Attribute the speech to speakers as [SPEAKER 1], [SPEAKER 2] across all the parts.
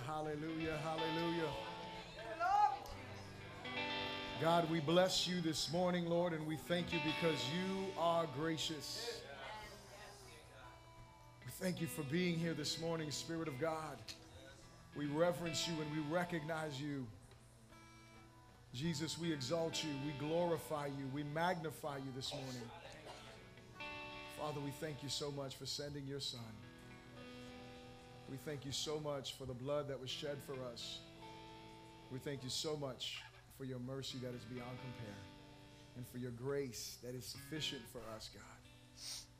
[SPEAKER 1] Hallelujah, hallelujah, hallelujah. God, we bless you this morning, Lord, and we thank you because you are gracious. We thank you for being here this morning, Spirit of God. We reverence you and we recognize you. Jesus, we exalt you, we glorify you, we magnify you this morning. Father, we thank you so much for sending your Son. We thank you so much for the blood that was shed for us. We thank you so much for your mercy that is beyond compare and for your grace that is sufficient for us, God.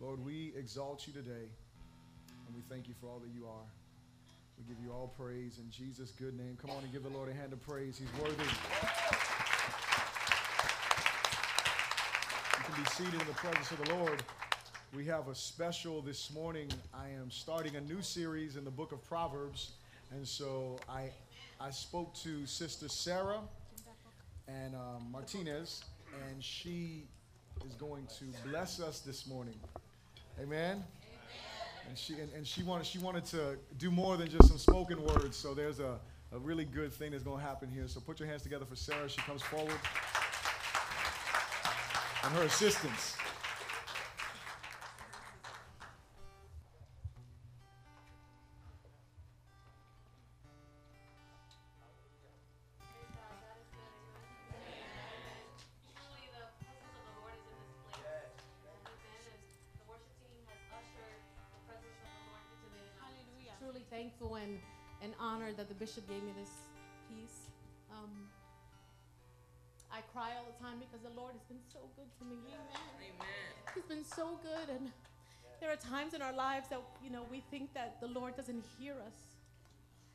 [SPEAKER 1] Lord, we exalt you today and we thank you for all that you are. We give you all praise in Jesus' good name. Come on and give the Lord a hand of praise. He's worthy. You can be seated in the presence of the Lord. We have a special this morning. I am starting a new series in the book of Proverbs. And so I, I spoke to Sister Sarah and um, Martinez, and she is going to bless us this morning. Amen. And she and, and she wanted she wanted to do more than just some spoken words. So there's a, a really good thing that's going to happen here. So put your hands together for Sarah. She comes forward and her assistants.
[SPEAKER 2] Bishop gave me this piece. Um, I cry all the time because the Lord has been so good to me. Amen. He's been so good, and there are times in our lives that you know we think that the Lord doesn't hear us.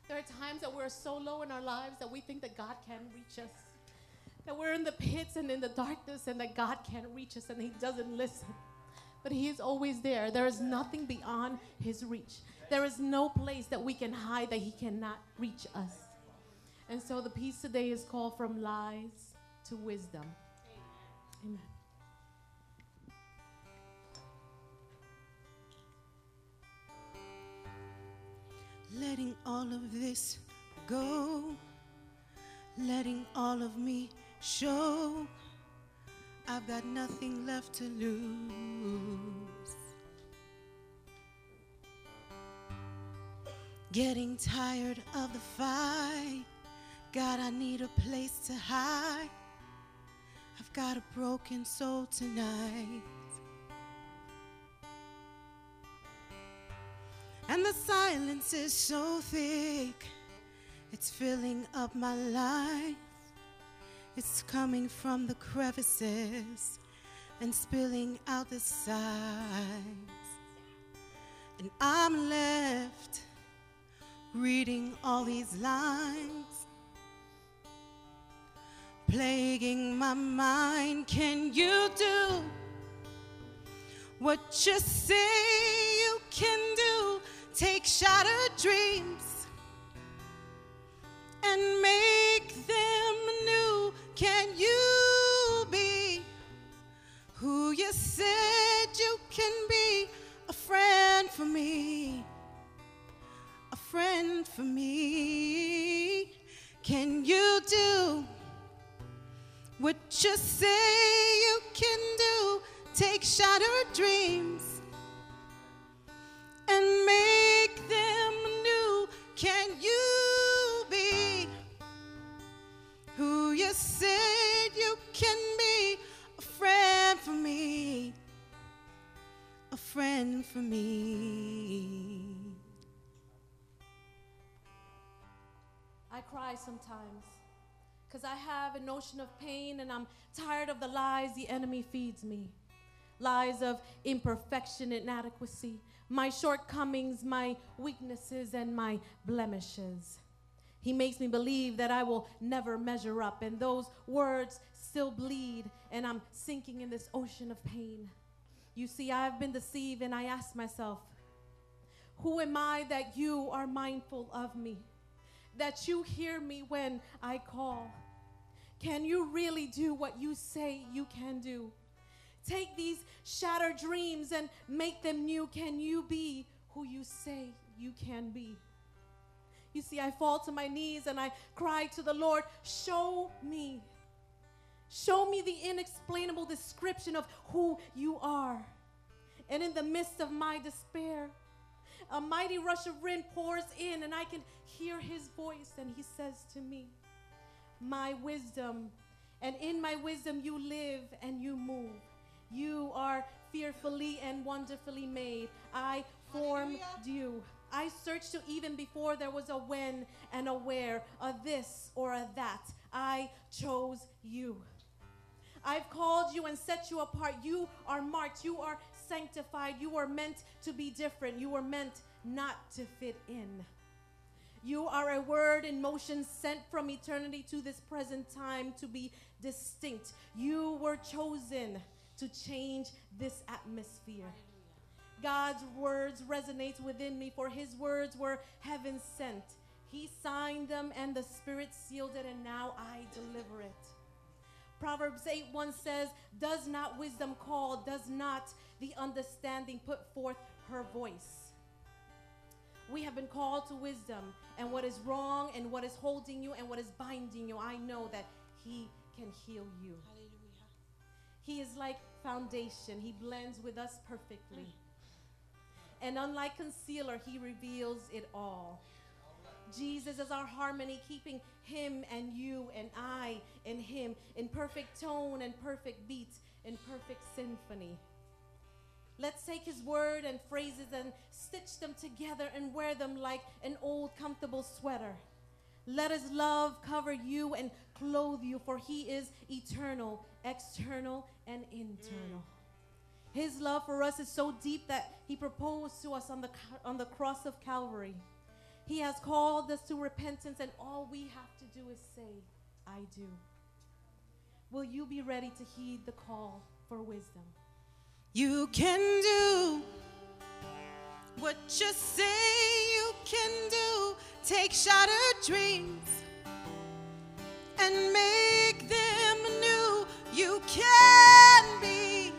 [SPEAKER 2] There are times that we're so low in our lives that we think that God can't reach us that we're in the pits and in the darkness and that God can't reach us and He doesn't listen. But He is always there. There is nothing beyond His reach. There is no place that we can hide that He cannot reach us. And so the piece today is called From Lies to Wisdom. Amen.
[SPEAKER 3] Letting all of this go, letting all of me show I've got nothing left to lose. Getting tired of the fight, God, I need a place to hide. I've got a broken soul tonight. And the silence is so thick, it's filling up my life. It's coming from the crevices and spilling out the sides. And I'm left reading all these lines, plaguing my mind. Can you do what you say you can do? Take shattered dreams and make them new. Can you be who you said you can be? A friend for me, a friend for me. Can you do what you say you can do? Take shattered dreams
[SPEAKER 2] sometimes because I have a notion of pain and I'm tired of the lies the enemy feeds me. Lies of imperfection, inadequacy, my shortcomings, my weaknesses, and my blemishes. He makes me believe that I will never measure up, and those words still bleed, and I'm sinking in this ocean of pain. You see, I've been deceived, and I ask myself, who am I that you are mindful of me? That you hear me when I call? Can you really do what you say you can do? Take these shattered dreams and make them new. Can you be who you say you can be? You see, I fall to my knees and I cry to the Lord, Show me. Show me the inexplainable description of who you are. And in the midst of my despair, a mighty rush of wind pours in, and I can hear his voice, and he says to me, My wisdom, and in my wisdom you live and you move. You are fearfully and wonderfully made. I formed you. I searched you even before there was a when and a where, a this or a that. I chose you. I've called you and set you apart. You are marked. You are sanctified. You are meant to be different. You are meant not to fit in. You are a word in motion sent from eternity to this present time to be distinct. You were chosen to change this atmosphere. God's words resonate within me, for his words were heaven sent. He signed them and the Spirit sealed it, and now I deliver it. Proverbs 8 1 says, Does not wisdom call, does not the understanding put forth her voice? We have been called to wisdom, and what is wrong and what is holding you and what is binding you, I know that He can heal you. Hallelujah. He is like foundation, He blends with us perfectly. Mm. And unlike concealer, He reveals it all. Jesus is our harmony, keeping Him and you and I and Him in perfect tone and perfect beat, in perfect symphony. Let's take His word and phrases and stitch them together and wear them like an old comfortable sweater. Let His love cover you and clothe you, for He is eternal, external, and internal. His love for us is so deep that He proposed to us on the, on the cross of Calvary. He has called us to repentance, and all we have to do is say, I do. Will you be ready to heed the call for wisdom?
[SPEAKER 3] You can do what you say you can do. Take shattered dreams and make them new. You can be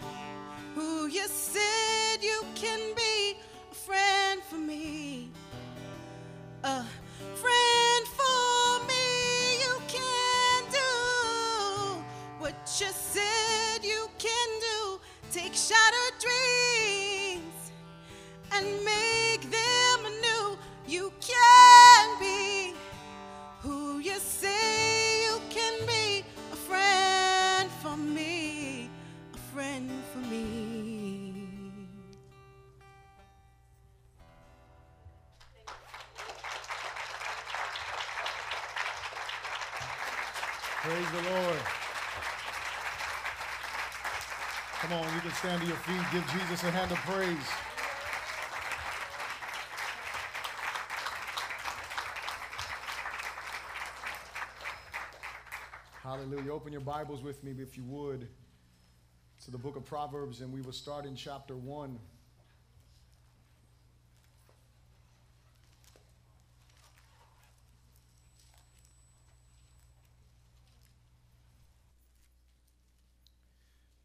[SPEAKER 3] who you said you can be. A friend for me. A friend for me. You can do what you said you can do. Take shattered dreams and make
[SPEAKER 1] Praise the Lord. Come on, you can stand to your feet. Give Jesus a hand of praise. Hallelujah. Open your Bibles with me, if you would, to the book of Proverbs, and we will start in chapter 1.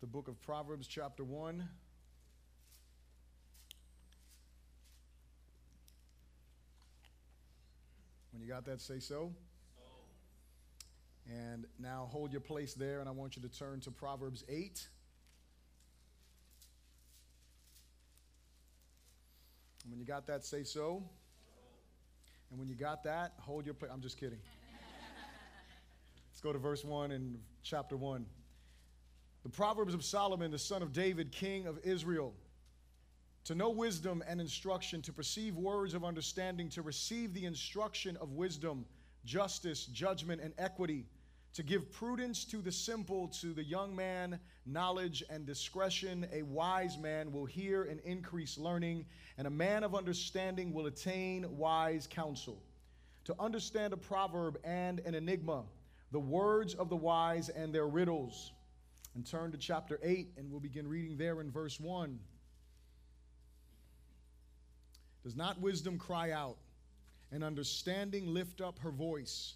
[SPEAKER 1] The book of Proverbs, chapter 1. When you got that, say so. And now hold your place there, and I want you to turn to Proverbs 8. And when you got that, say so. And when you got that, hold your place. I'm just kidding. Let's go to verse 1 in chapter 1. The Proverbs of Solomon, the son of David, king of Israel. To know wisdom and instruction, to perceive words of understanding, to receive the instruction of wisdom, justice, judgment, and equity, to give prudence to the simple, to the young man, knowledge and discretion. A wise man will hear and increase learning, and a man of understanding will attain wise counsel. To understand a proverb and an enigma, the words of the wise and their riddles and turn to chapter 8, and we'll begin reading there in verse 1. Does not wisdom cry out, and understanding lift up her voice?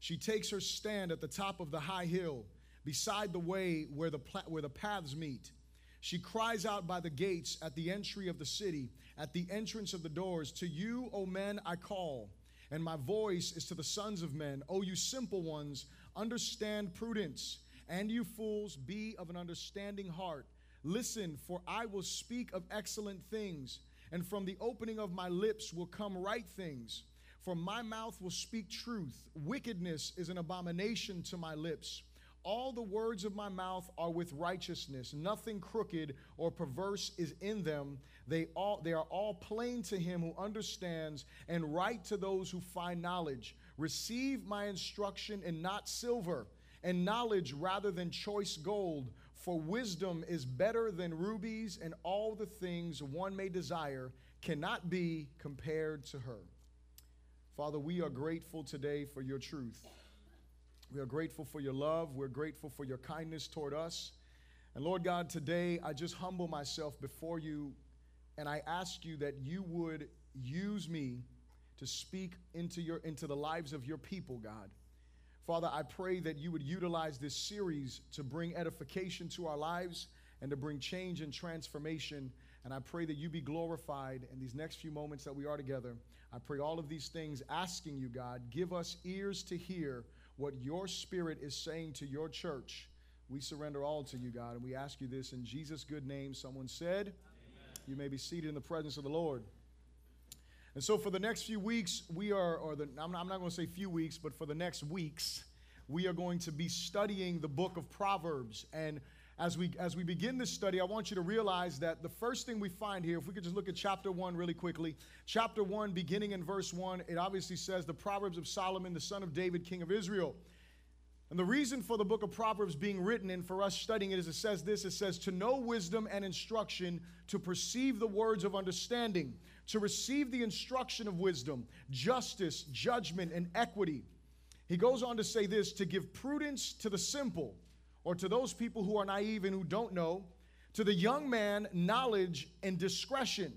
[SPEAKER 1] She takes her stand at the top of the high hill, beside the way where the, pla- where the paths meet. She cries out by the gates at the entry of the city, at the entrance of the doors To you, O men, I call, and my voice is to the sons of men. O you simple ones, understand prudence, and you fools, be of an understanding heart. Listen, for I will speak of excellent things, and from the opening of my lips will come right things. For my mouth will speak truth. Wickedness is an abomination to my lips. All the words of my mouth are with righteousness. Nothing crooked or perverse is in them. They, all, they are all plain to him who understands, and right to those who find knowledge. Receive my instruction and not silver, and knowledge rather than choice gold. For wisdom is better than rubies, and all the things one may desire cannot be compared to her. Father, we are grateful today for your truth. We are grateful for your love. We're grateful for your kindness toward us. And Lord God, today I just humble myself before you and I ask you that you would use me to speak into your into the lives of your people, God. Father, I pray that you would utilize this series to bring edification to our lives and to bring change and transformation. And I pray that you be glorified in these next few moments that we are together. I pray all of these things, asking you, God, give us ears to hear what your spirit is saying to your church. We surrender all to you, God, and we ask you this in Jesus' good name. Someone said, Amen. You may be seated in the presence of the Lord. And so, for the next few weeks, we are, or the, I'm not, not going to say few weeks, but for the next weeks, we are going to be studying the book of Proverbs. And as we as we begin this study, I want you to realize that the first thing we find here, if we could just look at chapter one really quickly, chapter one, beginning in verse one, it obviously says the Proverbs of Solomon, the son of David, king of Israel. And the reason for the book of Proverbs being written and for us studying it is it says this it says, to know wisdom and instruction, to perceive the words of understanding, to receive the instruction of wisdom, justice, judgment, and equity. He goes on to say this to give prudence to the simple or to those people who are naive and who don't know, to the young man, knowledge and discretion.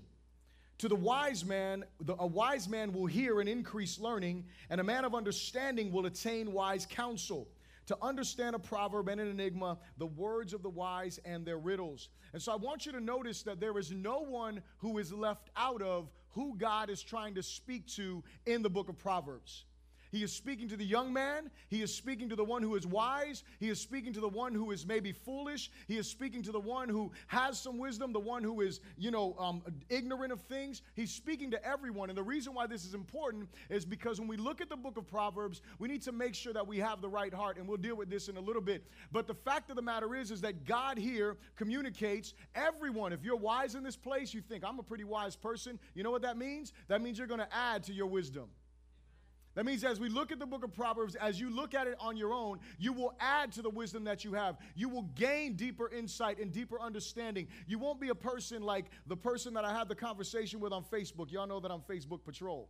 [SPEAKER 1] To the wise man, the, a wise man will hear and increase learning, and a man of understanding will attain wise counsel. To understand a proverb and an enigma, the words of the wise and their riddles. And so I want you to notice that there is no one who is left out of who God is trying to speak to in the book of Proverbs. He is speaking to the young man. He is speaking to the one who is wise. He is speaking to the one who is maybe foolish. He is speaking to the one who has some wisdom, the one who is, you know, um, ignorant of things. He's speaking to everyone. And the reason why this is important is because when we look at the book of Proverbs, we need to make sure that we have the right heart. And we'll deal with this in a little bit. But the fact of the matter is, is that God here communicates everyone. If you're wise in this place, you think, I'm a pretty wise person. You know what that means? That means you're going to add to your wisdom. That means as we look at the book of Proverbs, as you look at it on your own, you will add to the wisdom that you have. You will gain deeper insight and deeper understanding. You won't be a person like the person that I had the conversation with on Facebook. Y'all know that I'm Facebook Patrol.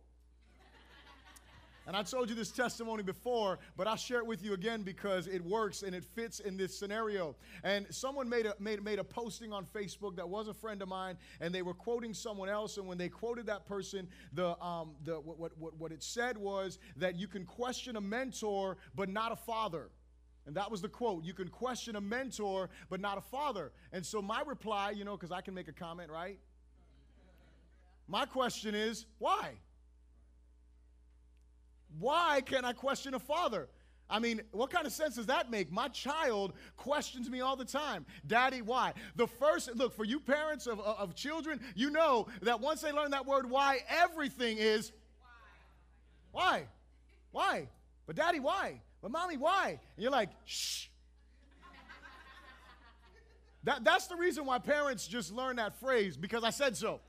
[SPEAKER 1] And I told you this testimony before, but I'll share it with you again because it works and it fits in this scenario. And someone made a, made, made a posting on Facebook that was a friend of mine, and they were quoting someone else. And when they quoted that person, the, um, the, what, what, what it said was that you can question a mentor, but not a father. And that was the quote. You can question a mentor, but not a father. And so my reply, you know, because I can make a comment, right? My question is, why? Why can't I question a father? I mean, what kind of sense does that make? My child questions me all the time. Daddy, why? The first, look, for you parents of, of children, you know that once they learn that word why, everything is why? Why? But daddy, why? But mommy, why? And you're like, shh. That, that's the reason why parents just learn that phrase because I said so.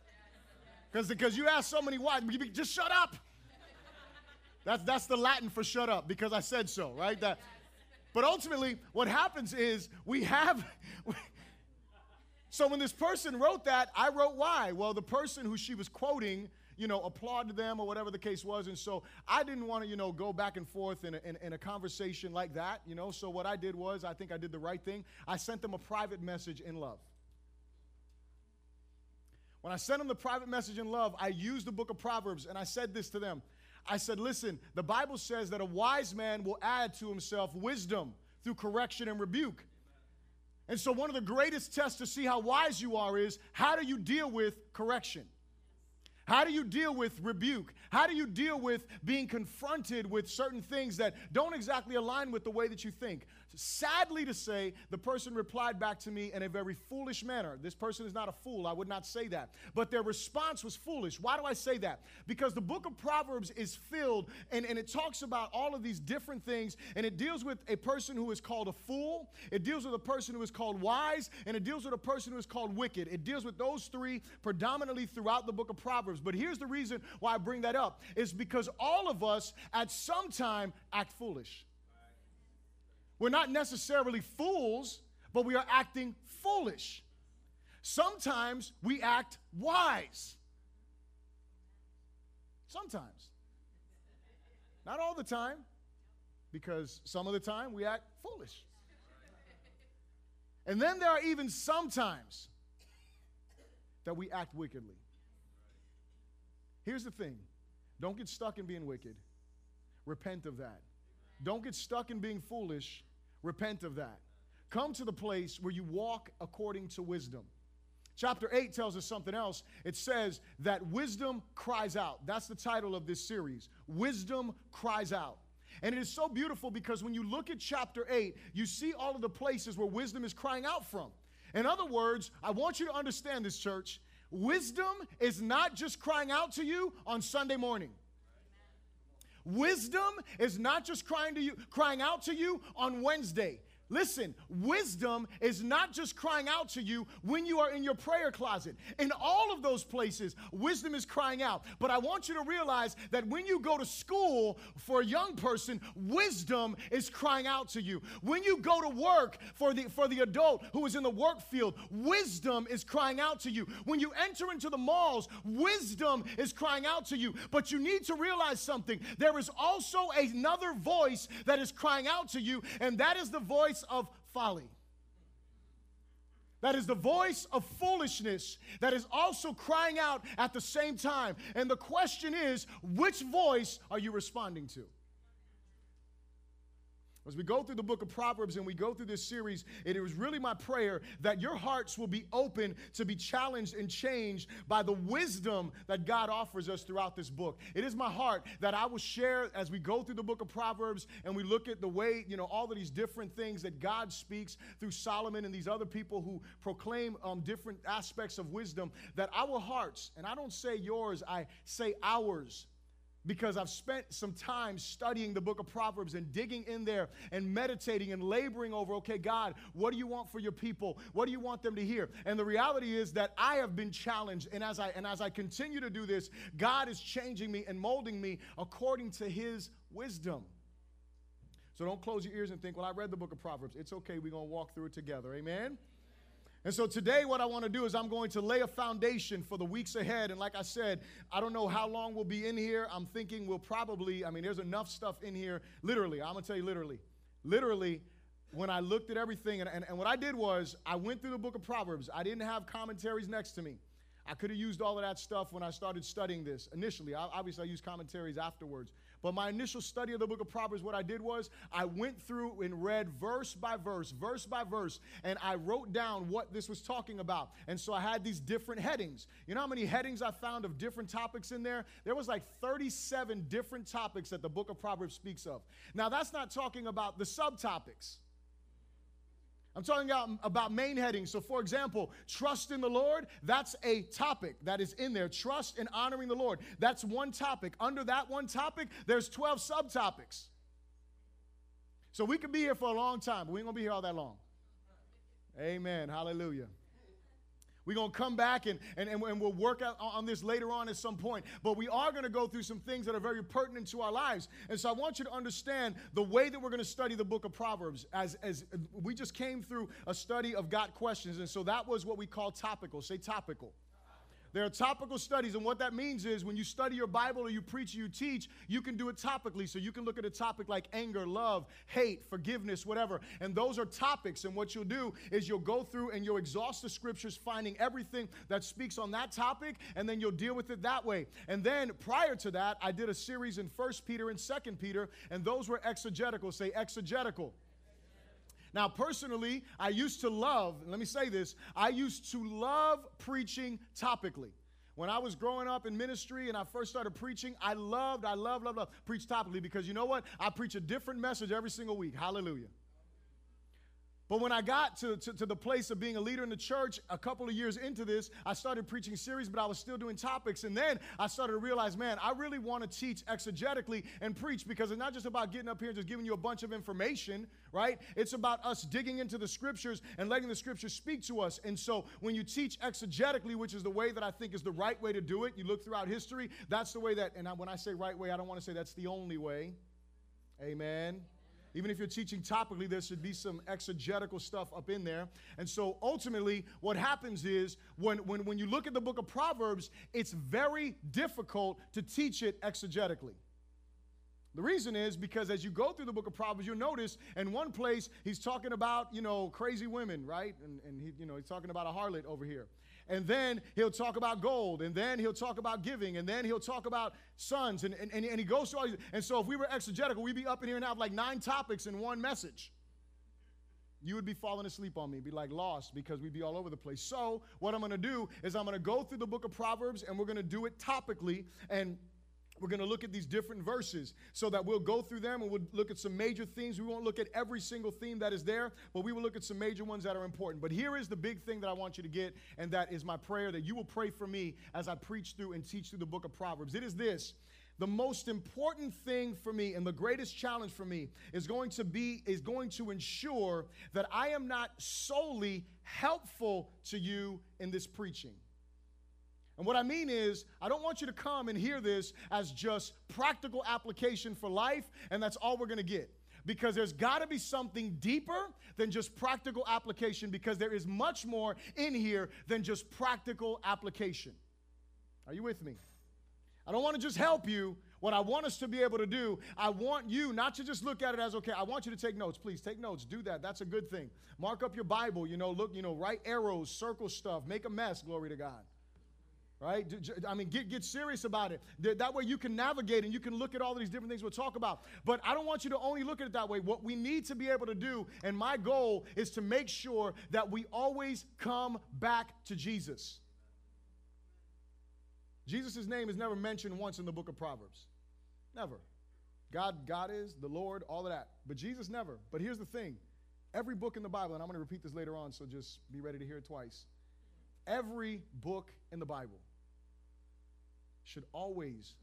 [SPEAKER 1] Because you ask so many why, just shut up. That's, that's the Latin for shut up because I said so, right? That, but ultimately, what happens is we have. so when this person wrote that, I wrote why. Well, the person who she was quoting, you know, applauded them or whatever the case was. And so I didn't want to, you know, go back and forth in a, in, in a conversation like that, you know. So what I did was, I think I did the right thing. I sent them a private message in love. When I sent them the private message in love, I used the book of Proverbs and I said this to them. I said, listen, the Bible says that a wise man will add to himself wisdom through correction and rebuke. And so, one of the greatest tests to see how wise you are is how do you deal with correction? How do you deal with rebuke? How do you deal with being confronted with certain things that don't exactly align with the way that you think? Sadly to say, the person replied back to me in a very foolish manner. This person is not a fool. I would not say that. But their response was foolish. Why do I say that? Because the book of Proverbs is filled and, and it talks about all of these different things and it deals with a person who is called a fool, it deals with a person who is called wise, and it deals with a person who is called wicked. It deals with those three predominantly throughout the book of Proverbs. But here's the reason why I bring that up is because all of us at some time act foolish. We're not necessarily fools, but we are acting foolish. Sometimes we act wise. Sometimes. Not all the time, because some of the time we act foolish. And then there are even sometimes that we act wickedly. Here's the thing don't get stuck in being wicked, repent of that. Don't get stuck in being foolish, repent of that. Come to the place where you walk according to wisdom. Chapter 8 tells us something else. It says that wisdom cries out. That's the title of this series. Wisdom cries out. And it is so beautiful because when you look at chapter 8, you see all of the places where wisdom is crying out from. In other words, I want you to understand this, church. Wisdom is not just crying out to you on Sunday morning. Wisdom is not just crying to you, crying out to you on Wednesday. Listen, wisdom is not just crying out to you when you are in your prayer closet. In all of those places, wisdom is crying out. But I want you to realize that when you go to school for a young person, wisdom is crying out to you. When you go to work for the for the adult who is in the work field, wisdom is crying out to you. When you enter into the malls, wisdom is crying out to you. But you need to realize something. There is also another voice that is crying out to you, and that is the voice of folly. That is the voice of foolishness that is also crying out at the same time. And the question is, which voice are you responding to? As we go through the book of Proverbs and we go through this series, it is really my prayer that your hearts will be open to be challenged and changed by the wisdom that God offers us throughout this book. It is my heart that I will share as we go through the book of Proverbs and we look at the way, you know, all of these different things that God speaks through Solomon and these other people who proclaim um, different aspects of wisdom, that our hearts, and I don't say yours, I say ours, because I've spent some time studying the book of Proverbs and digging in there and meditating and laboring over, okay, God, what do you want for your people? What do you want them to hear? And the reality is that I have been challenged and as I and as I continue to do this, God is changing me and molding me according to his wisdom. So don't close your ears and think, well, I read the book of Proverbs. It's okay. We're going to walk through it together. Amen. And so today, what I want to do is I'm going to lay a foundation for the weeks ahead. And like I said, I don't know how long we'll be in here. I'm thinking we'll probably, I mean, there's enough stuff in here. Literally, I'm going to tell you literally. Literally, when I looked at everything, and, and, and what I did was I went through the book of Proverbs. I didn't have commentaries next to me. I could have used all of that stuff when I started studying this initially. I, obviously, I used commentaries afterwards. But my initial study of the book of Proverbs, what I did was I went through and read verse by verse, verse by verse, and I wrote down what this was talking about. And so I had these different headings. You know how many headings I found of different topics in there? There was like 37 different topics that the book of Proverbs speaks of. Now, that's not talking about the subtopics. I'm talking about, about main headings. So, for example, trust in the Lord, that's a topic that is in there. Trust in honoring the Lord. That's one topic. Under that one topic, there's 12 subtopics. So, we could be here for a long time, but we ain't gonna be here all that long. Amen. Hallelujah. We're going to come back and, and, and we'll work out on this later on at some point. But we are going to go through some things that are very pertinent to our lives. And so I want you to understand the way that we're going to study the book of Proverbs. As, as we just came through a study of Got Questions. And so that was what we call topical. Say topical. There are topical studies, and what that means is when you study your Bible or you preach or you teach, you can do it topically. So you can look at a topic like anger, love, hate, forgiveness, whatever. And those are topics. And what you'll do is you'll go through and you'll exhaust the scriptures, finding everything that speaks on that topic, and then you'll deal with it that way. And then prior to that, I did a series in First Peter and Second Peter, and those were exegetical. Say exegetical. Now, personally, I used to love, let me say this, I used to love preaching topically. When I was growing up in ministry and I first started preaching, I loved, I love, love, love preach topically because you know what? I preach a different message every single week. Hallelujah. But when I got to, to, to, the place of being a leader in the church, a couple of years into this, I started preaching series, but I was still doing topics. And then I started to realize, man, I really want to teach exegetically and preach because it's not just about getting up here and just giving you a bunch of information, right? It's about us digging into the scriptures and letting the scriptures speak to us. And so when you teach exegetically, which is the way that I think is the right way to do it, you look throughout history, that's the way that, and when I say right way, I don't want to say that's the only way. Amen. Even if you're teaching topically, there should be some exegetical stuff up in there. And so ultimately, what happens is when, when, when you look at the book of Proverbs, it's very difficult to teach it exegetically. The reason is because as you go through the book of Proverbs, you'll notice in one place he's talking about, you know, crazy women, right? And, and he, you know, he's talking about a harlot over here and then he'll talk about gold, and then he'll talk about giving, and then he'll talk about sons, and, and, and, he goes through all these. And so if we were exegetical, we'd be up in here and have like nine topics in one message. You would be falling asleep on me, be like lost because we'd be all over the place. So, what I'm gonna do is I'm gonna go through the book of Proverbs and we're gonna do it topically. And we're going to look at these different verses so that we'll go through them and we'll look at some major themes. We won't look at every single theme that is there, but we will look at some major ones that are important. But here is the big thing that I want you to get, and that is my prayer that you will pray for me as I preach through and teach through the book of Proverbs. It is this the most important thing for me and the greatest challenge for me is going to be is going to ensure that I am not solely helpful to you in this preaching. And what I mean is, I don't want you to come and hear this as just practical application for life, and that's all we're going to get. Because there's got to be something deeper than just practical application, because there is much more in here than just practical application. Are you with me? I don't want to just help you. What I want us to be able to do, I want you not to just look at it as okay. I want you to take notes. Please take notes. Do that. That's a good thing. Mark up your Bible. You know, look, you know, write arrows, circle stuff, make a mess. Glory to God right? I mean, get, get serious about it. That way you can navigate and you can look at all these different things we'll talk about. But I don't want you to only look at it that way. What we need to be able to do, and my goal is to make sure that we always come back to Jesus. Jesus' name is never mentioned once in the book of Proverbs. Never. God, God is, the Lord, all of that. But Jesus never. But here's the thing every book in the Bible, and I'm going to repeat this later on, so just be ready to hear it twice. Every book in the Bible should always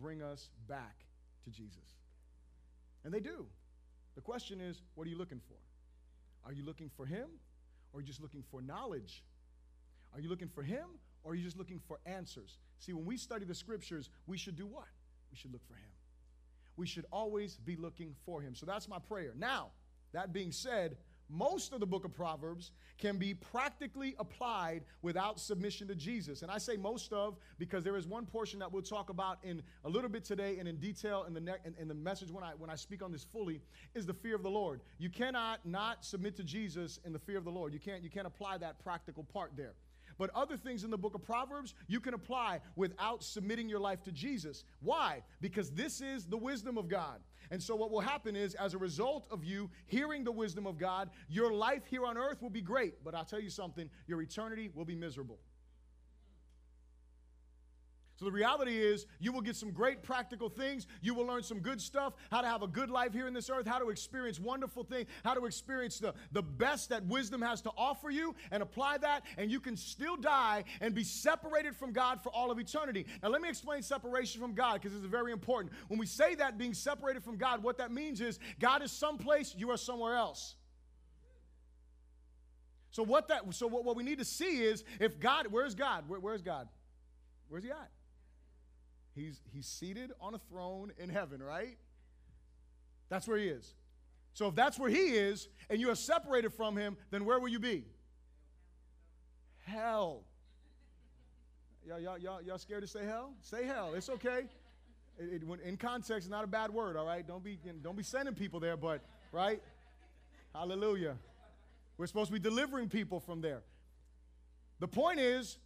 [SPEAKER 1] bring us back to Jesus. And they do. The question is, what are you looking for? Are you looking for Him or are you just looking for knowledge? Are you looking for Him or are you just looking for answers? See, when we study the scriptures, we should do what? We should look for Him. We should always be looking for Him. So that's my prayer. Now, that being said, most of the book of Proverbs can be practically applied without submission to Jesus. And I say most of because there is one portion that we'll talk about in a little bit today and in detail in the, ne- in, in the message when I, when I speak on this fully is the fear of the Lord. You cannot not submit to Jesus in the fear of the Lord. You can't, you can't apply that practical part there. But other things in the book of Proverbs you can apply without submitting your life to Jesus. Why? Because this is the wisdom of God. And so, what will happen is, as a result of you hearing the wisdom of God, your life here on earth will be great. But I'll tell you something your eternity will be miserable. So the reality is, you will get some great practical things. You will learn some good stuff, how to have a good life here in this earth, how to experience wonderful things, how to experience the, the best that wisdom has to offer you, and apply that, and you can still die and be separated from God for all of eternity. Now, let me explain separation from God because is very important. When we say that being separated from God, what that means is God is someplace, you are somewhere else. So what that so what, what we need to see is if God, where's God? Where, where's God? Where's he at? He's, he's seated on a throne in heaven, right? That's where he is. So if that's where he is and you are separated from him, then where will you be? Hell. Y'all, y'all, y'all, y'all scared to say hell? Say hell. It's okay. It, it, in context, not a bad word, all right? Don't be, don't be sending people there, but, right? Hallelujah. We're supposed to be delivering people from there. The point is,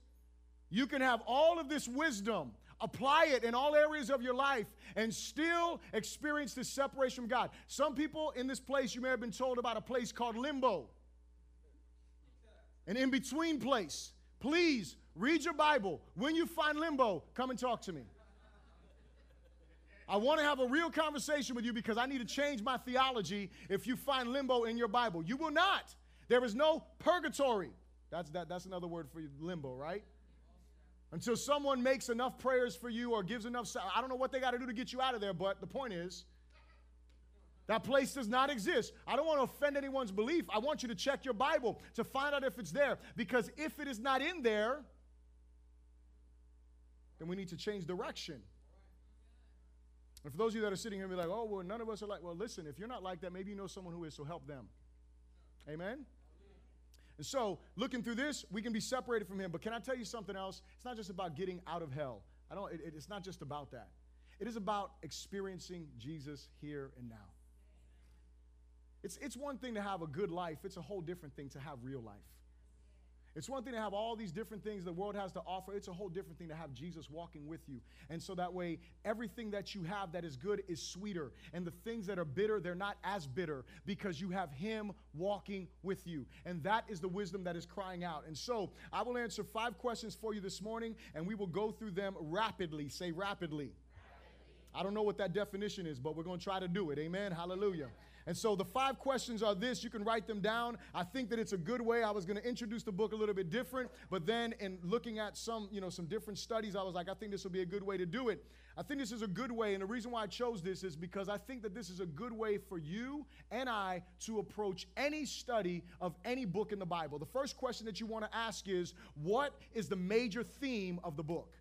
[SPEAKER 1] you can have all of this wisdom apply it in all areas of your life and still experience this separation from God. Some people in this place, you may have been told about a place called limbo, an in between place, please read your Bible. When you find limbo, come and talk to me. I want to have a real conversation with you because I need to change my theology if you find limbo in your Bible. You will not. There is no purgatory. That's, that, that's another word for limbo, right? Until someone makes enough prayers for you or gives enough, I don't know what they got to do to get you out of there, but the point is, that place does not exist. I don't want to offend anyone's belief. I want you to check your Bible to find out if it's there. Because if it is not in there, then we need to change direction. And for those of you that are sitting here and be like, oh, well, none of us are like, well, listen, if you're not like that, maybe you know someone who is, so help them. Amen? And so, looking through this, we can be separated from him. But can I tell you something else? It's not just about getting out of hell. I don't, it, it's not just about that. It is about experiencing Jesus here and now. It's, it's one thing to have a good life, it's a whole different thing to have real life. It's one thing to have all these different things the world has to offer. It's a whole different thing to have Jesus walking with you. And so that way, everything that you have that is good is sweeter. And the things that are bitter, they're not as bitter because you have Him walking with you. And that is the wisdom that is crying out. And so I will answer five questions for you this morning, and we will go through them rapidly. Say rapidly. rapidly. I don't know what that definition is, but we're going to try to do it. Amen. Hallelujah. And so the five questions are this. You can write them down. I think that it's a good way. I was going to introduce the book a little bit different, but then in looking at some, you know, some different studies, I was like, I think this will be a good way to do it. I think this is a good way, and the reason why I chose this is because I think that this is a good way for you and I to approach any study of any book in the Bible. The first question that you want to ask is, what is the major theme of the book?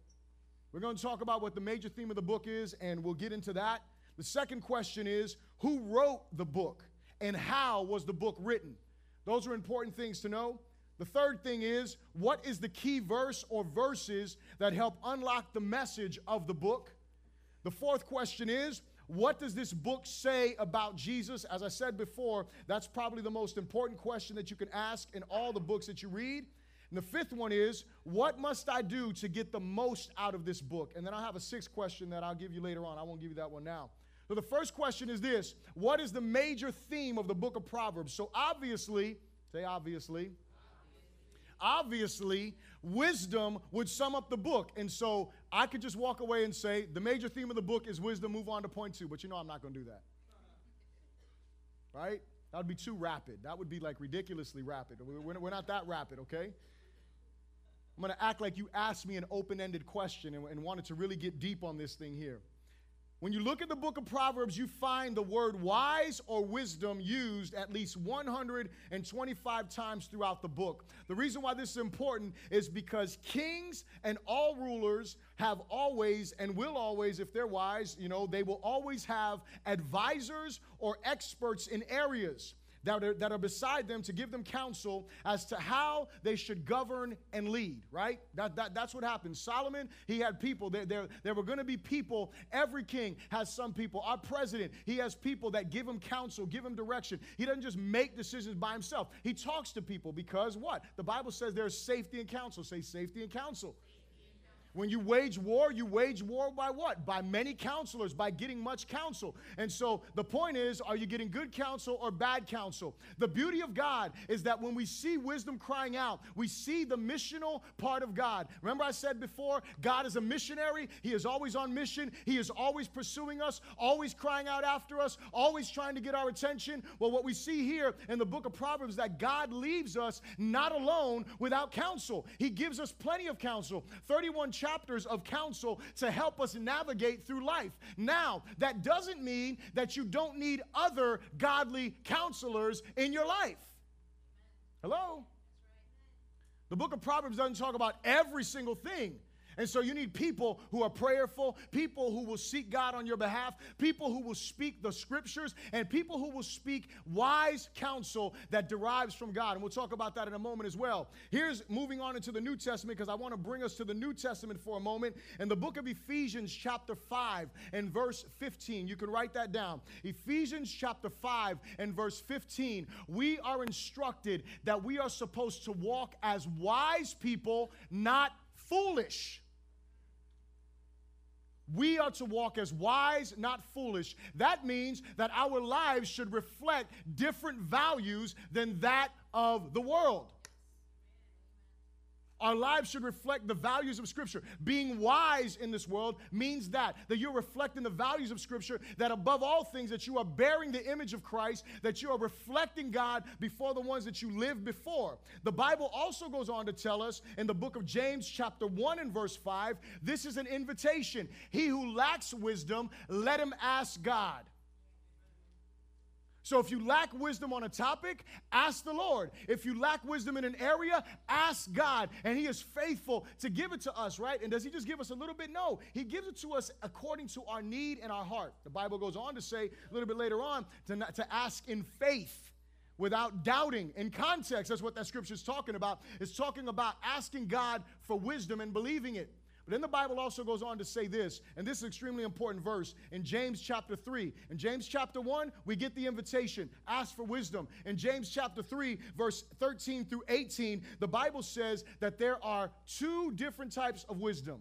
[SPEAKER 1] We're going to talk about what the major theme of the book is, and we'll get into that. The second question is who wrote the book and how was the book written? Those are important things to know. The third thing is what is the key verse or verses that help unlock the message of the book? The fourth question is what does this book say about Jesus? As I said before, that's probably the most important question that you can ask in all the books that you read. And the fifth one is, what must I do to get the most out of this book? And then I'll have a sixth question that I'll give you later on. I won't give you that one now. So the first question is this What is the major theme of the book of Proverbs? So obviously, say obviously, obviously, wisdom would sum up the book. And so I could just walk away and say, the major theme of the book is wisdom, move on to point two. But you know, I'm not going to do that. Right? That would be too rapid. That would be like ridiculously rapid. We're not that rapid, okay? I'm going to act like you asked me an open ended question and, and wanted to really get deep on this thing here. When you look at the book of Proverbs, you find the word wise or wisdom used at least 125 times throughout the book. The reason why this is important is because kings and all rulers have always and will always, if they're wise, you know, they will always have advisors or experts in areas that are, that are beside them to give them counsel as to how they should govern and lead, right? That, that, that's what happened. Solomon, he had people. There, there, there were going to be people. Every king has some people. Our president, he has people that give him counsel, give him direction. He doesn't just make decisions by himself. He talks to people because what? The Bible says there's safety and counsel. Say safety and counsel. When you wage war, you wage war by what? By many counselors, by getting much counsel. And so the point is are you getting good counsel or bad counsel? The beauty of God is that when we see wisdom crying out, we see the missional part of God. Remember, I said before, God is a missionary. He is always on mission, He is always pursuing us, always crying out after us, always trying to get our attention. Well, what we see here in the book of Proverbs that God leaves us not alone without counsel. He gives us plenty of counsel. 31 chapters of counsel to help us navigate through life. Now, that doesn't mean that you don't need other godly counselors in your life. Hello? The book of Proverbs doesn't talk about every single thing. And so you need people who are prayerful, people who will seek God on your behalf, people who will speak the scriptures, and people who will speak wise counsel that derives from God. And we'll talk about that in a moment as well. Here's moving on into the New Testament because I want to bring us to the New Testament for a moment. In the book of Ephesians, chapter 5 and verse 15, you can write that down. Ephesians chapter 5 and verse 15, we are instructed that we are supposed to walk as wise people, not foolish. We are to walk as wise, not foolish. That means that our lives should reflect different values than that of the world. Our lives should reflect the values of Scripture. Being wise in this world means that, that you're reflecting the values of Scripture, that above all things, that you are bearing the image of Christ, that you are reflecting God before the ones that you lived before. The Bible also goes on to tell us in the book of James, chapter 1 and verse 5, this is an invitation. He who lacks wisdom, let him ask God. So if you lack wisdom on a topic, ask the Lord. If you lack wisdom in an area, ask God. And He is faithful to give it to us, right? And does He just give us a little bit? No. He gives it to us according to our need and our heart. The Bible goes on to say a little bit later on to, not, to ask in faith without doubting. In context, that's what that scripture is talking about. It's talking about asking God for wisdom and believing it. But then the Bible also goes on to say this, and this is an extremely important verse in James chapter 3. In James chapter 1, we get the invitation ask for wisdom. In James chapter 3, verse 13 through 18, the Bible says that there are two different types of wisdom.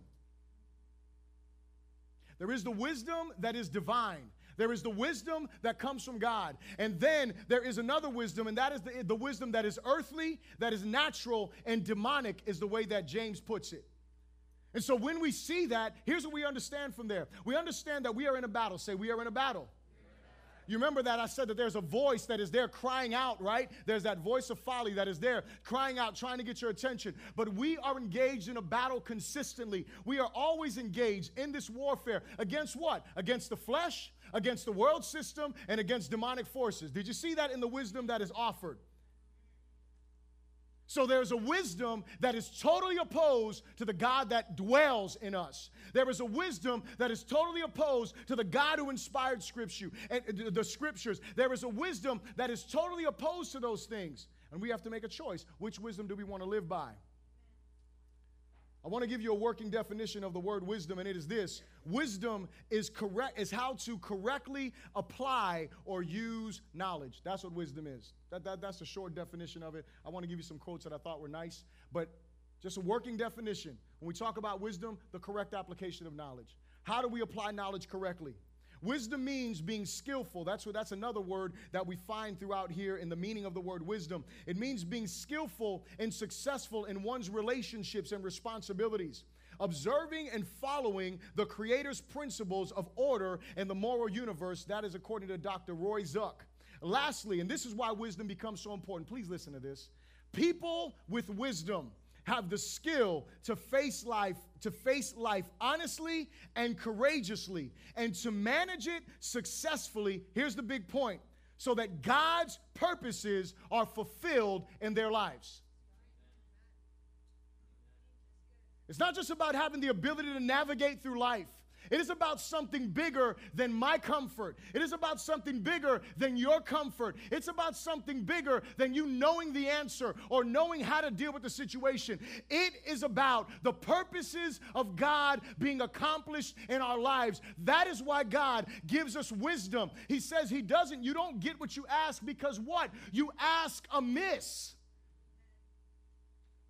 [SPEAKER 1] There is the wisdom that is divine. There is the wisdom that comes from God. And then there is another wisdom, and that is the, the wisdom that is earthly, that is natural, and demonic, is the way that James puts it. And so when we see that, here's what we understand from there. We understand that we are in a battle. Say, we are in a battle. You remember that I said that there's a voice that is there crying out, right? There's that voice of folly that is there crying out, trying to get your attention. But we are engaged in a battle consistently. We are always engaged in this warfare against what? Against the flesh, against the world system, and against demonic forces. Did you see that in the wisdom that is offered? So there's a wisdom that is totally opposed to the God that dwells in us. There is a wisdom that is totally opposed to the God who inspired scripture and the scriptures. There is a wisdom that is totally opposed to those things. And we have to make a choice. Which wisdom do we want to live by? I want to give you a working definition of the word wisdom, and it is this wisdom is correct is how to correctly apply or use knowledge. That's what wisdom is. That, that, that's a short definition of it. I want to give you some quotes that I thought were nice, but just a working definition. When we talk about wisdom, the correct application of knowledge. How do we apply knowledge correctly? Wisdom means being skillful. That's what that's another word that we find throughout here in the meaning of the word wisdom. It means being skillful and successful in one's relationships and responsibilities. Observing and following the creator's principles of order in the moral universe. That is according to Dr. Roy Zuck. Lastly, and this is why wisdom becomes so important. Please listen to this. People with wisdom have the skill to face life to face life honestly and courageously and to manage it successfully. Here's the big point. So that God's purposes are fulfilled in their lives. It's not just about having the ability to navigate through life it is about something bigger than my comfort. It is about something bigger than your comfort. It's about something bigger than you knowing the answer or knowing how to deal with the situation. It is about the purposes of God being accomplished in our lives. That is why God gives us wisdom. He says He doesn't, you don't get what you ask because what? You ask amiss.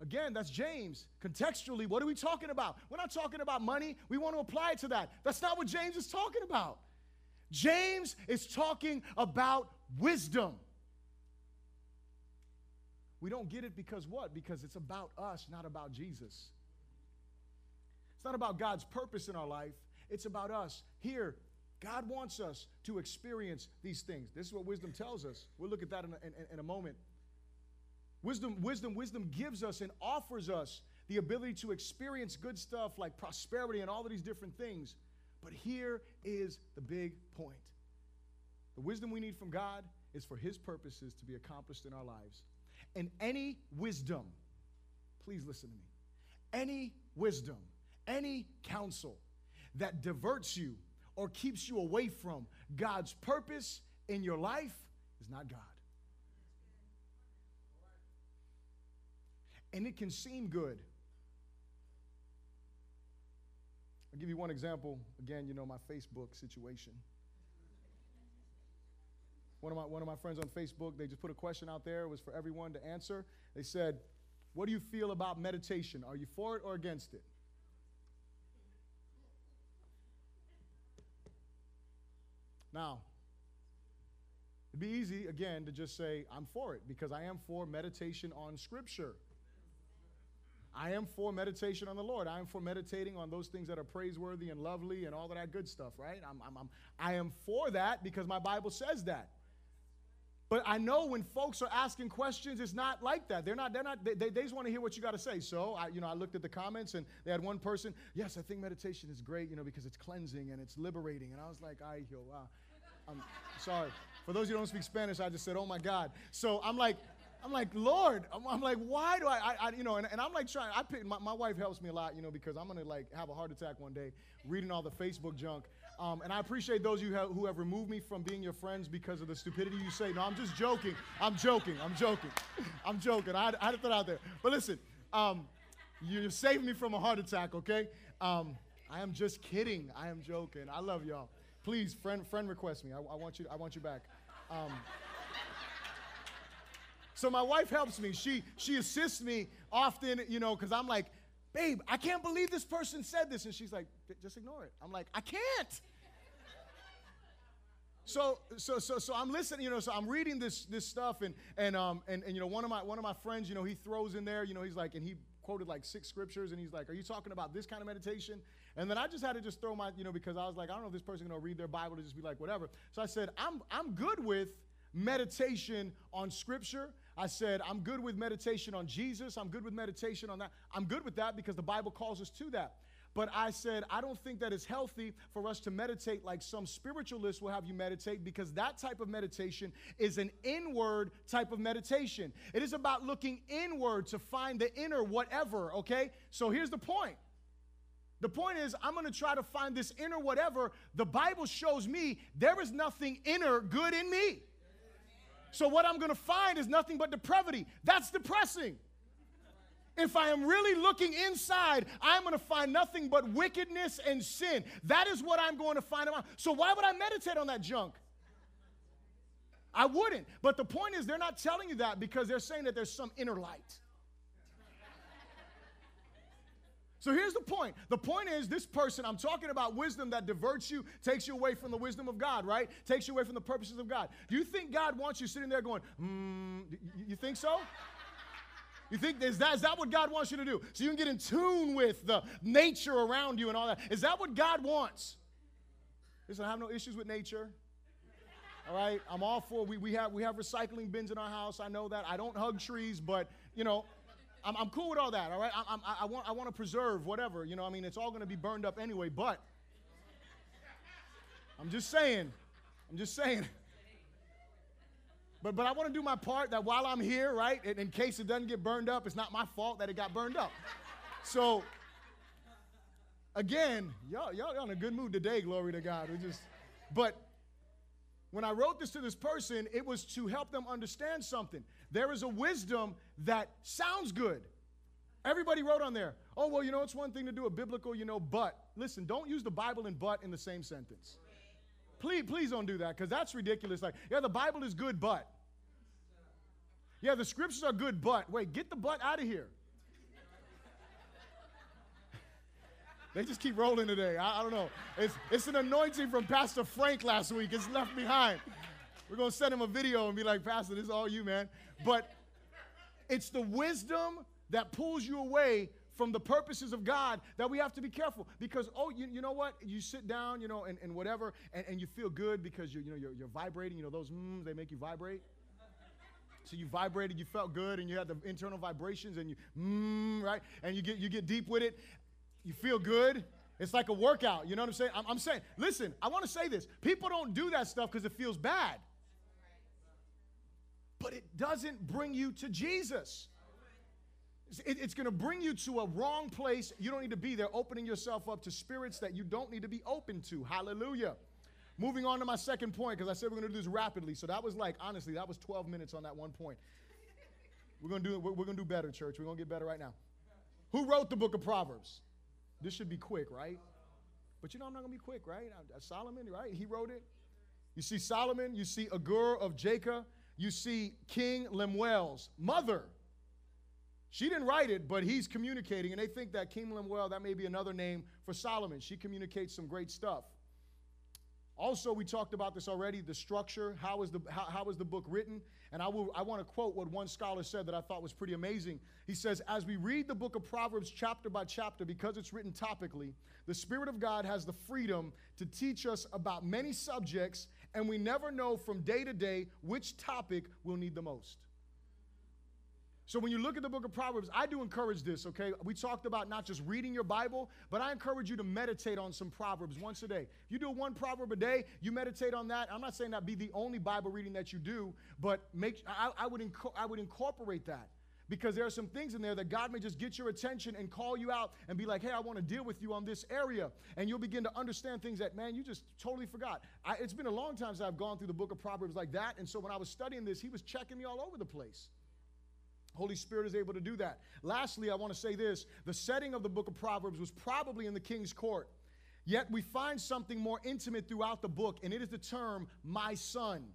[SPEAKER 1] Again, that's James. Contextually, what are we talking about? We're not talking about money. We want to apply it to that. That's not what James is talking about. James is talking about wisdom. We don't get it because what? Because it's about us, not about Jesus. It's not about God's purpose in our life, it's about us. Here, God wants us to experience these things. This is what wisdom tells us. We'll look at that in a, in, in a moment. Wisdom, wisdom, wisdom gives us and offers us the ability to experience good stuff like prosperity and all of these different things. But here is the big point the wisdom we need from God is for His purposes to be accomplished in our lives. And any wisdom, please listen to me, any wisdom, any counsel that diverts you or keeps you away from God's purpose in your life is not God. And it can seem good. I'll give you one example. Again, you know, my Facebook situation. One of, my, one of my friends on Facebook, they just put a question out there. It was for everyone to answer. They said, What do you feel about meditation? Are you for it or against it? Now, it'd be easy, again, to just say, I'm for it because I am for meditation on Scripture. I am for meditation on the Lord. I am for meditating on those things that are praiseworthy and lovely and all of that good stuff, right? I'm, I'm, I'm, I am for that because my Bible says that. But I know when folks are asking questions, it's not like that. They're not, they're not, they, they they just want to hear what you got to say. So I, you know, I looked at the comments and they had one person, yes, I think meditation is great, you know, because it's cleansing and it's liberating. And I was like, I yo, wow. I'm sorry. For those who don't speak Spanish, I just said, oh my God. So I'm like, I'm like, Lord, I'm, I'm like, why do I, I, I, you know, and, and I'm like trying, I pick, my, my wife helps me a lot, you know, because I'm to like have a heart attack one day reading all the Facebook junk. Um, and I appreciate those of you who have removed me from being your friends because of the stupidity you say. No, I'm just joking. I'm joking. I'm joking. I'm joking. I had, I had to throw it out there. But listen, um, you saved me from a heart attack, okay? Um, I am just kidding. I am joking. I love y'all. Please, friend, friend request me. I, I want you. I want you back. So my wife helps me. She she assists me often, you know, because I'm like, babe, I can't believe this person said this, and she's like, just ignore it. I'm like, I can't. So, so, so, so I'm listening, you know, so I'm reading this, this stuff and, and, um, and, and, you know, one of my, one of my friends, you know, he throws in there, you know, he's like, and he quoted like six scriptures and he's like, are you talking about this kind of meditation? And then I just had to just throw my, you know, because I was like, I don't know if this person going to read their Bible to just be like, whatever. So I said, I'm, I'm good with meditation on scripture. I said, I'm good with meditation on Jesus. I'm good with meditation on that. I'm good with that because the Bible calls us to that. But I said, I don't think that it's healthy for us to meditate like some spiritualists will have you meditate because that type of meditation is an inward type of meditation. It is about looking inward to find the inner whatever, okay? So here's the point. The point is, I'm to try to find this inner whatever. The Bible shows me there is nothing inner good in me. So what I'm going to find is nothing but depravity. That's depressing. If I am really looking inside, I'm going to find nothing but wickedness and sin. That is what I'm going to find. So why would I meditate on that junk? I wouldn't. But the point is, they're not telling you that because they're saying that there's some inner light. So here's the point. The point is, this person, I'm talking about wisdom that diverts you, takes you away from the wisdom of God, right? Takes you away from the purposes of God. Do you think God wants you sitting there going, hmm, you think so? You think is that is that what God wants you to do? So you can get in tune with the nature around you and all that. Is that what God wants? Listen, I have no issues with nature. All right, I'm all for we, we have we have recycling bins in our house. I know that. I don't hug trees, but you know, I'm, I'm cool with all that. All right, I, I, I want I want to preserve whatever. You know, I mean, it's all going to be burned up anyway. But I'm just saying. I'm just saying. But, but I want to do my part that while I'm here, right, in, in case it doesn't get burned up, it's not my fault that it got burned up. So, again, y'all, y'all are in a good mood today, glory to God. We just, but when I wrote this to this person, it was to help them understand something. There is a wisdom that sounds good. Everybody wrote on there, oh, well, you know, it's one thing to do a biblical, you know, but. Listen, don't use the Bible and but in the same sentence. Please, please don't do that because that's ridiculous. Like, yeah, the Bible is good, but. Yeah, the scriptures are good, but. Wait, get the but out of here. they just keep rolling today. I, I, don't know. It's, it's an anointing from Pastor Frank last week. It's left behind. We're going to send him a video and be like, Pastor, this is all you, man. But it's the wisdom that pulls you away from the purposes of God that we have to be careful. Because oh you, you know what? You sit down you know and, and whatever and, and you feel good because you you know you're, you're vibrating you know those mm, they make you vibrate. So you vibrated you felt good and you had the internal vibrations and you mm, right? And you get you get deep with it. You feel good. It's like a workout you know what I'm saying? I'm, I'm saying listen I want to say this. People don't do that stuff because it feels bad but it doesn't bring you to Jesus it's going to bring you to a wrong place. You don't need to be there, opening yourself up to spirits that you don't need to be open to. Hallelujah. Moving on to my second point, because I said we're going to do this rapidly. So that was like, honestly, that was 12 minutes on that one point. We're going to do it. We're, going to do better, church. We're going to get better right now. Who wrote the book of Proverbs? This should be quick, right? But you know, I'm not going to be quick, right? Solomon, right? He wrote it. You see Solomon, you see Agur of Jacob, you see King Lemuel's mother she didn't write it, but he's communicating, and they think that King Lemuel, that may be another name for Solomon. She communicates some great stuff. Also, we talked about this already the structure. How is the, how, how is the book written? And I, will, I want to quote what one scholar said that I thought was pretty amazing. He says, As we read the book of Proverbs chapter by chapter, because it's written topically, the Spirit of God has the freedom to teach us about many subjects, and we never know from day to day which topic we'll need the most. So when you look at the book of Proverbs, I do encourage this, okay? We talked about not just reading your Bible, but I encourage you to meditate on some Proverbs once a day. If you do one proverb a day, you meditate on that. I'm not saying that be the only Bible reading that you do, but make I, I would I would incorporate that because there are some things in there that God may just get your attention and call you out and be like, hey, I want to deal with you on this area. And you'll begin to understand things that, man, you just totally forgot. I, it's been a long time since I've gone through the book of Proverbs like that. And so when I was studying this, he was checking me all over the place. Holy Spirit is able to do that. Lastly, I want to say this the setting of the book of Proverbs was probably in the king's court. Yet we find something more intimate throughout the book, and it is the term, my son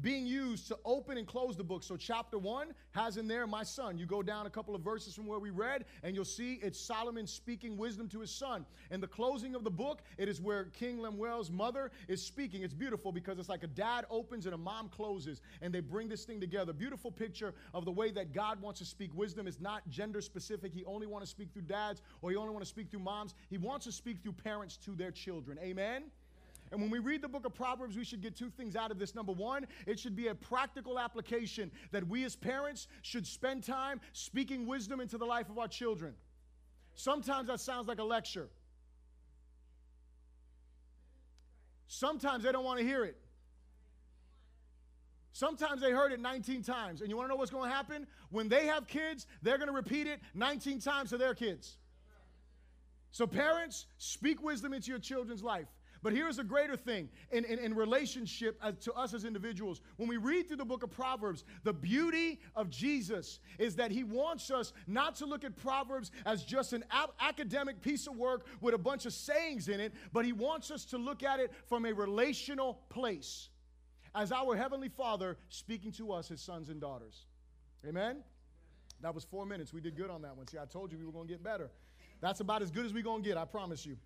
[SPEAKER 1] being used to open and close the book. So, chapter one has in there, my son. You go down a couple of verses from where we read, and you'll see it's Solomon speaking wisdom to his son. In the closing of the book, it is where King Lemuel's mother is speaking. It's beautiful because it's like a dad opens and a mom closes, and they bring this thing together. Beautiful picture of the way that God wants to speak wisdom. It's not gender specific. He only wants to speak through dads, or he only wants to speak through moms. He wants to speak through parents to their children. Amen? And when we read the book of Proverbs, we should get two things out of this. Number one, it should be a practical application that we as parents should spend time speaking wisdom into the life of our children. Sometimes that sounds like a lecture. Sometimes they don't want to hear it. Sometimes they heard it 19 times. And you want to know what's going to happen? When they have kids, they're going to repeat it 19 times to their kids. So, parents, speak wisdom into your children's life. But here's a greater thing in, in, in relationship as, to us as individuals. When we read through the book of Proverbs, the beauty of Jesus is that he wants us not to look at Proverbs as just an academic piece of work with a bunch of sayings in it, but he wants us to look at it from a relational place as our Heavenly Father speaking to us, his sons and daughters. Amen? That was four minutes. We did good on that one. See, I told you we were going to get better. That's about as good as we're going to get, I promise you.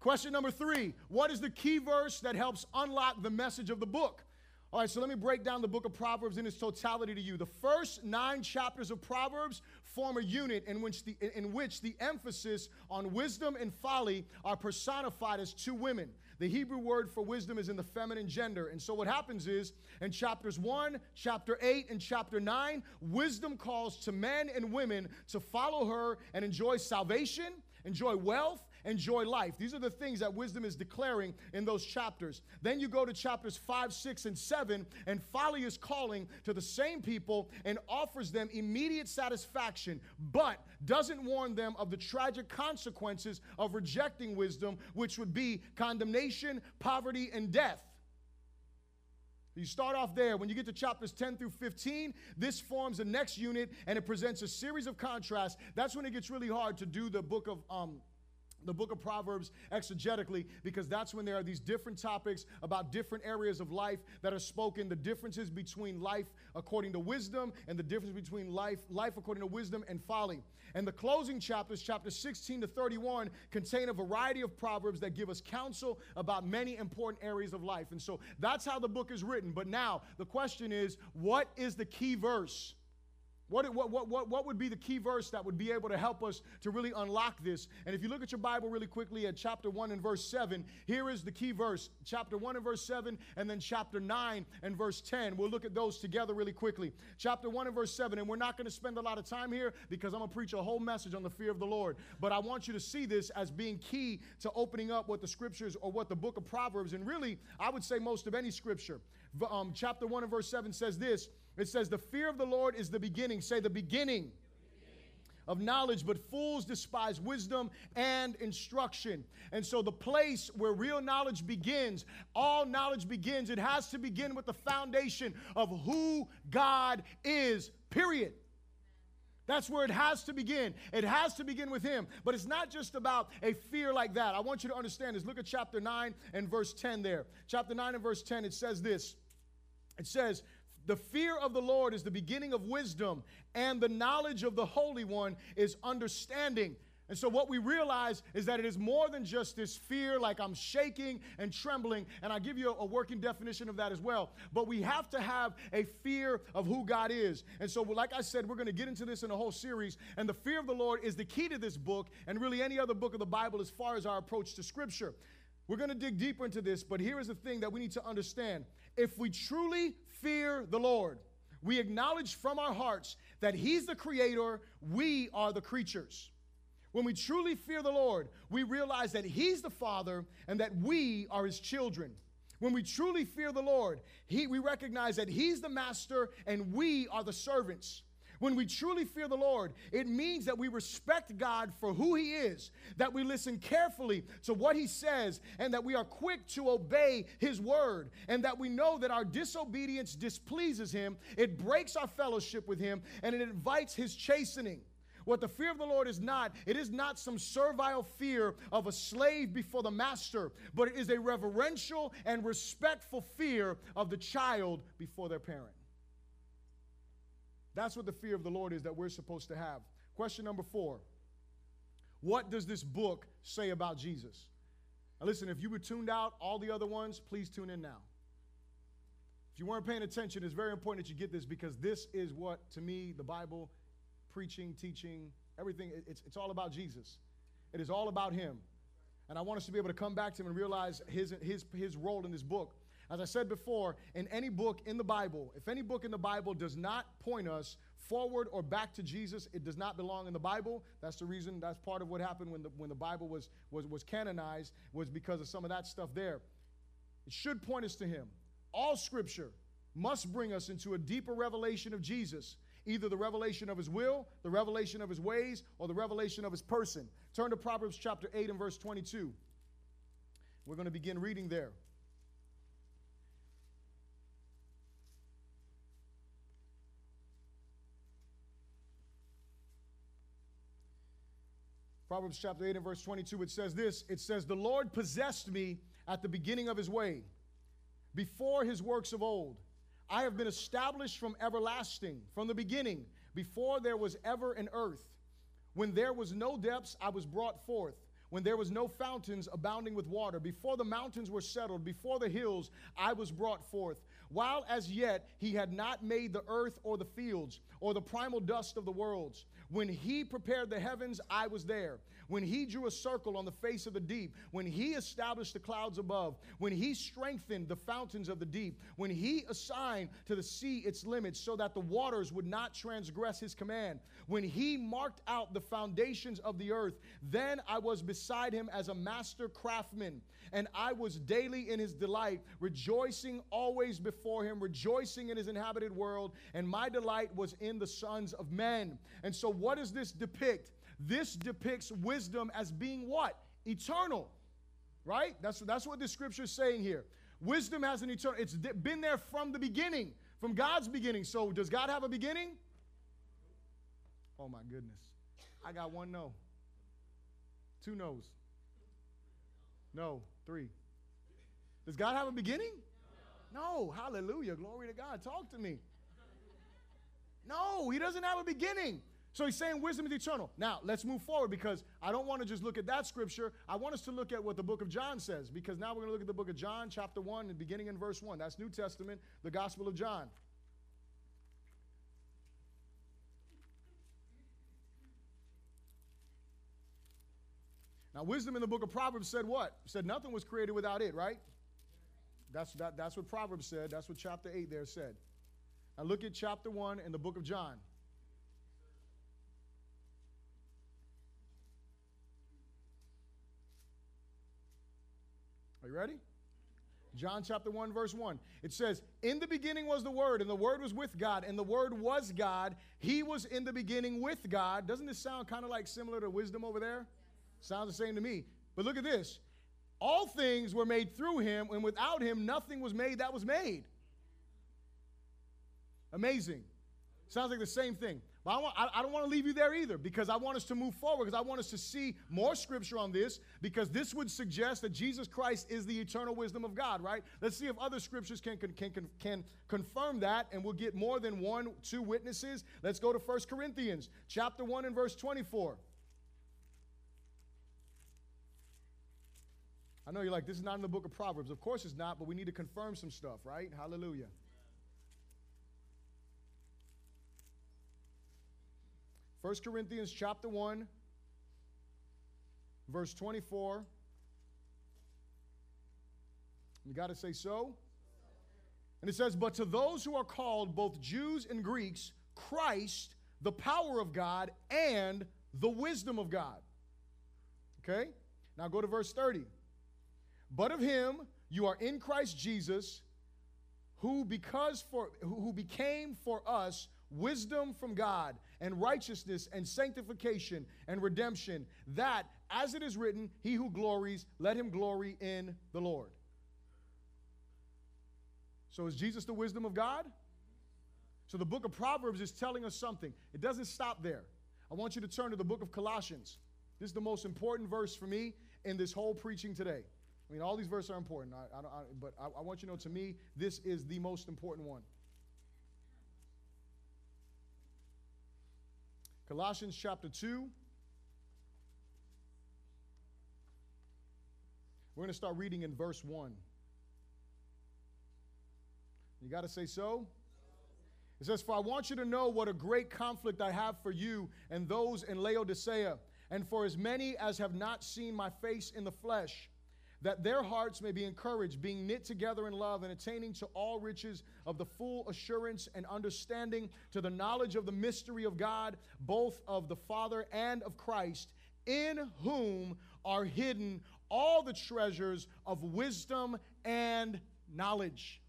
[SPEAKER 1] Question number three What is the key verse that helps unlock the message of the book? All right, so let me break down the book of Proverbs in its totality to you. The first nine chapters of Proverbs form a unit in which the, in which the emphasis on wisdom and folly are personified as two women. The Hebrew word for wisdom is in the feminine gender. And so what happens is in chapters 1, chapter 8, and chapter 9, wisdom calls to men and women to follow her and enjoy salvation, enjoy wealth, enjoy life. These are the things that wisdom is declaring in those chapters. Then you go to chapters 5, 6, and 7, and folly is calling to the same people and offers them immediate satisfaction, but doesn't warn them of the tragic consequences of rejecting wisdom, which would be condemnation, poverty, and death. You start off there. When you get to chapters 10 through 15, this forms the next unit and it presents a series of contrasts. That's when it gets really hard to do the book of um, the book of Proverbs exegetically because that's when there are these different topics about different areas of life that are spoken, the differences between life according to wisdom and the difference between life life according to wisdom and folly. And the closing chapters, chapter 16 to 31, contain a variety of proverbs that give us counsel about many important areas of life. And so that's how the book is written. But now the question is, what is the key verse? What, what, what, what would be the key verse that would be able to help us to really unlock this? And if you look at your Bible really quickly at chapter 1 and verse 7, here is the key verse. Chapter 1 and verse 7, and then chapter 9 and verse 10. We'll look at those together really quickly. Chapter 1 and verse 7, and we're not going to spend a lot of time here because I'm going to preach a whole message on the fear of the Lord. But I want you to see this as being key to opening up what the scriptures or what the book of Proverbs, and really, I would say most of any scripture. Um, chapter 1 and verse 7 says this it says, The fear of the Lord is the beginning. Say, the beginning of knowledge, but fools despise wisdom and instruction. And so, the place where real knowledge begins, all knowledge begins, it has to begin with the foundation of who God is, period. That's where it has to begin. It has to begin with Him. But it's not just about a fear like that. I want you to understand this. Look at chapter 9 and verse 10 there. Chapter 9 and verse 10, it says this. It says, the fear of the Lord is the beginning of wisdom, and the knowledge of the Holy One is understanding. And so, what we realize is that it is more than just this fear, like I'm shaking and trembling. And I give you a, working definition of that as well. But we have to have a fear of who God is. And so, like I said, we're going to get into this in a whole series. And the fear of the Lord is the key to this book and really any other book of the Bible as far as our approach to Scripture. We're going to dig deeper into this, but here is the thing that we need to understand. If we truly fear the Lord, we acknowledge from our hearts that He's the creator, we are the creatures. When we truly fear the Lord, we realize that He's the Father and that we are His children. When we truly fear the Lord, he, we recognize that He's the master and we are the servants. When we truly fear the Lord, it means that we respect God for who He is, that we listen carefully to what He says, and that we are quick to obey His word, and that we know that our disobedience displeases Him, it breaks our fellowship with Him, and it invites His chastening. What the fear of the Lord is not, it is not some servile fear of a slave before the master, but it is a reverential and respectful fear of the child before their parent. That's what the fear of the Lord is that we're supposed to have. Question number four What does this book say about Jesus? Now, listen, if you were tuned out all the other ones, please tune in now. If you weren't paying attention, it's very important that you get this because this is what, to me, the Bible preaching, teaching, everything. It's, it's all about Jesus. It is all about Him. And I want us to be able to come back to Him and realize His, his, his role in this book. As I said before, in any book in the Bible, if any book in the Bible does not point us forward or back to Jesus, it does not belong in the Bible. That's the reason, that's part of what happened when the, when the Bible was, was, was canonized, was because of some of that stuff there. It should point us to Him. All scripture must bring us into a deeper revelation of Jesus either the revelation of his will, the revelation of his ways, or the revelation of his person. Turn to Proverbs chapter 8 and verse 22. We're going to begin reading there. Proverbs chapter 8 and verse 22, it says this It says, The Lord possessed me at the beginning of his way, before his works of old. I have been established from everlasting, from the beginning, before there was ever an earth. When there was no depths, I was brought forth. When there was no fountains abounding with water, before the mountains were settled, before the hills, I was brought forth. While as yet he had not made the earth or the fields, or the primal dust of the worlds. When he prepared the heavens, I was there when he drew a circle on the face of the deep, when he established the clouds above, when he strengthened the fountains of the deep, when he assigned to the sea its limits so that the waters would not transgress his command, when he marked out the foundations of the earth, then I was beside him as a master craftsman, and I was daily in his delight, rejoicing always before him, rejoicing in his inhabited world, and my delight was in the sons of men. And so, what does this depict? This depicts wisdom as being what? Eternal. Right? That's, that's what the scripture is saying here. Wisdom has an eternal, it's been there from the beginning, from God's beginning. So does God have a beginning? Oh my goodness. I got one no. Two no's. No, three. Does God have a beginning? No. Hallelujah. Glory to God. Talk to me. No, he doesn't have a beginning. So he's saying wisdom is eternal. Now, let's move forward because I don't want to just look at that scripture. I want us to look at what the book of John says because now we're going to look at the book of John, chapter 1, and beginning in verse 1. That's New Testament, the Gospel of John. Now, wisdom in the book of Proverbs said what? said nothing was created without it, right? That's, that, that's what Proverbs said. That's what chapter 8 there said. Now, look at chapter 1 in the book of John. Are you ready? John chapter 1, verse 1. It says, In the beginning was the Word, and the Word was with God, and the Word was God. He was in the beginning with God. Doesn't this sound kind of like similar to wisdom over there? Sounds the same to me. But look at this. All things were made through him, and without him, nothing was made that was made. Amazing. Sounds like the same thing. But I, want, I, I don't want to leave you there either because I want us to move forward because I want us to see more scripture on this because this would suggest that Jesus Christ is the eternal wisdom of God, right? Let's see if other scriptures can, can, can, can confirm that and we'll get more than one, two witnesses. Let's go to 1 Corinthians chapter 1 and verse 24. I know you're like, this is not in the book of Proverbs. Of course it's not, but we need to confirm some stuff, right? Hallelujah. First Corinthians chapter 1, verse 24. You got to say so. And it says, But to those who are called, both Jews and Greeks, Christ, the power of God and the wisdom of God. Okay? Now go to verse 30. But of him you are in Christ Jesus, who because for who became for us wisdom from God and righteousness and sanctification and redemption, that as it is written, he who glories, let him glory in the Lord. So is Jesus the wisdom of God? So the book of Proverbs is telling us something. It doesn't stop there. I want you to turn to the book of Colossians. This is the most important verse for me in this whole preaching today. I mean, all these verses are important, I, I I, but I, I want you to know to me, this is the most important one. Colossians chapter 2. We're going to start reading in verse 1. You got to say so? It says, For I want you to know what a great conflict I have for you and those in Laodicea, and for as many as have not seen my face in the flesh, that their hearts may be encouraged, being knit together in love and attaining to all riches of the full assurance and understanding to the knowledge of the mystery of God, both of the Father and of Christ, in whom are hidden all the treasures of wisdom and knowledge.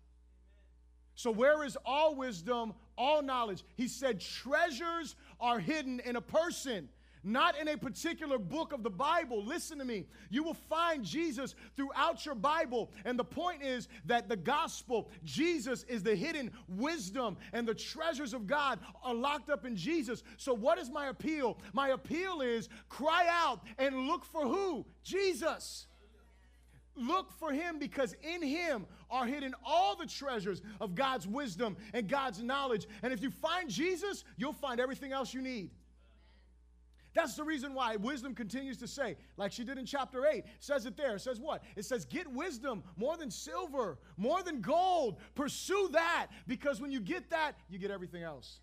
[SPEAKER 1] So, where is all wisdom, all knowledge? He said, treasures are hidden in a person, not in a particular book of the Bible. Listen to me. You will find Jesus throughout your Bible. And the point is that the gospel, Jesus is the hidden wisdom, and the treasures of God are locked up in Jesus. So, what is my appeal? My appeal is cry out and look for who? Jesus. Look for him because in him are hidden all the treasures of God's wisdom and God's knowledge. And if you find Jesus, you'll find everything else you need. That's the reason why wisdom continues to say, like she did in chapter 8, says it there. It says what? It says, Get wisdom more than silver, more than gold. Pursue that because when you get that, you get everything else.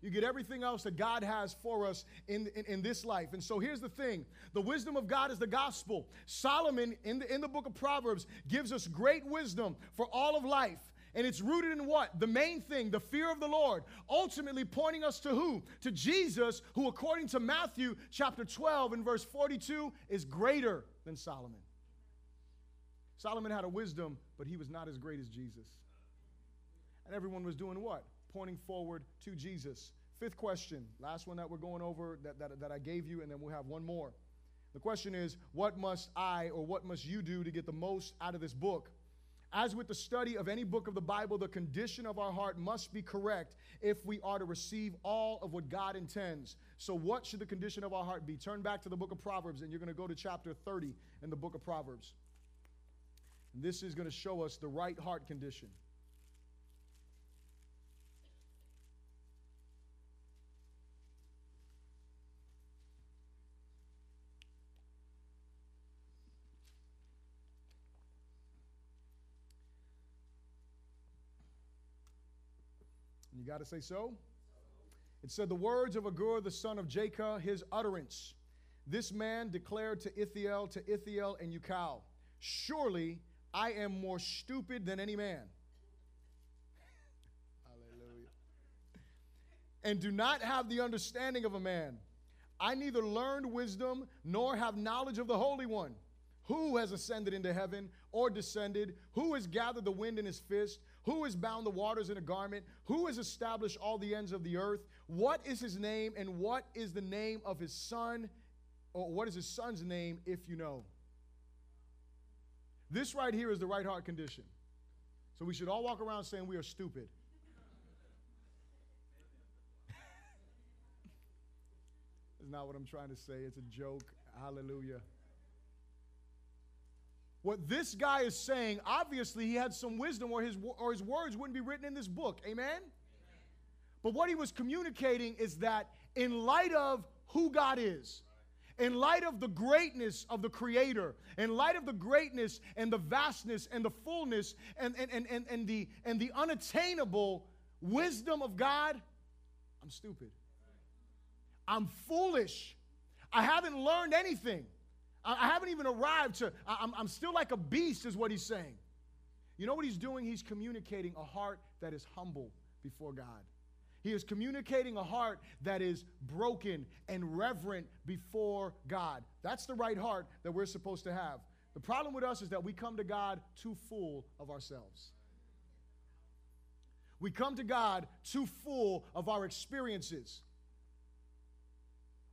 [SPEAKER 1] You get everything else that God has for us in, in, in, this life. And so here's the thing the wisdom of God is the gospel. Solomon, in the, in the book of Proverbs, gives us great wisdom for all of life. And it's rooted in what? The main thing, the fear of the Lord. Ultimately pointing us to who? To Jesus, who, according to Matthew chapter 12 and verse 42, is greater than Solomon. Solomon had a wisdom, but he was not as great as Jesus. And everyone was doing what? pointing forward to Jesus. Fifth question, last one that we're going over that, that, that I gave you, and then we'll have one more. The question is, what must I or what must you do to get the most out of this book? As with the study of any book of the Bible, the condition of our heart must be correct if we are to receive all of what God intends. So, what should the condition of our heart be? Turn back to the book of Proverbs, and you're going to go to chapter 30 in the book of Proverbs. This is going to show us the right heart condition. You got to say so? It said, The words of Agur, the son of Jakeh, his utterance. This man declared to Ithiel, to Ithiel and Ucal, Surely I am more stupid than any man. Hallelujah. And do not have the understanding of a man. I neither learned wisdom nor have knowledge of the Holy One. Who has ascended into heaven or descended? Who has gathered the wind in his fist? Who has bound the waters in a garment? Who has established all the ends of the earth? What is his name and what is the name of his son? Or what is his son's name if you know? This right here is the right heart condition. So we should all walk around saying we are stupid. That's not what I'm trying to say. It's a joke. Hallelujah. What this guy is saying, obviously, he had some wisdom, or his, or his words wouldn't be written in this book. Amen? Amen? But what he was communicating is that in light of who God is, in light of the greatness of the Creator, in light of the greatness and the vastness and the fullness and, and, and, and, and, the, and the unattainable wisdom of God, I'm stupid. I'm foolish. I haven't learned anything. I haven't even arrived to, I'm, I'm still like a beast, is what he's saying. You know what he's doing? He's communicating a heart that is humble before God. He is communicating a heart that is broken and reverent before God. That's the right heart that we're supposed to have. The problem with us is that we come to God too full of ourselves. We come to God too full of our experiences.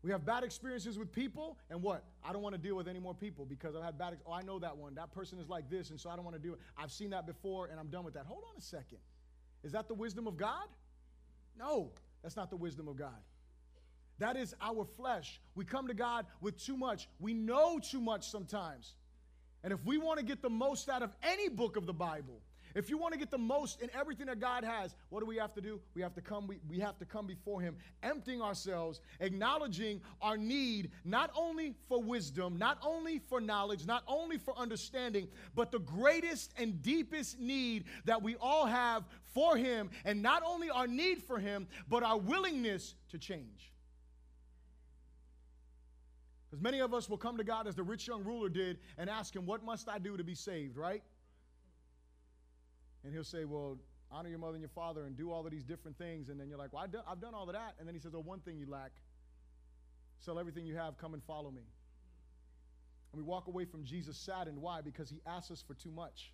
[SPEAKER 1] We have bad experiences with people, and what? I don't want to deal with any more people because I've had bad. Ex- oh, I know that one. That person is like this, and so I don't want to do it. I've seen that before, and I'm done with that. Hold on a second. Is that the wisdom of God? No, that's not the wisdom of God. That is our flesh. We come to God with too much. We know too much sometimes. And if we want to get the most out of any book of the Bible, if you want to get the most in everything that God has, what do we have to do? We have to come, we, we have to come before Him, emptying ourselves, acknowledging our need not only for wisdom, not only for knowledge, not only for understanding, but the greatest and deepest need that we all have for Him, and not only our need for Him, but our willingness to change. Because many of us will come to God as the rich young ruler did and ask Him, What must I do to be saved, right? And he'll say, Well, honor your mother and your father and do all of these different things. And then you're like, Well, I've done, I've done all of that. And then he says, Oh, one thing you lack sell everything you have, come and follow me. And we walk away from Jesus saddened. Why? Because he asks us for too much.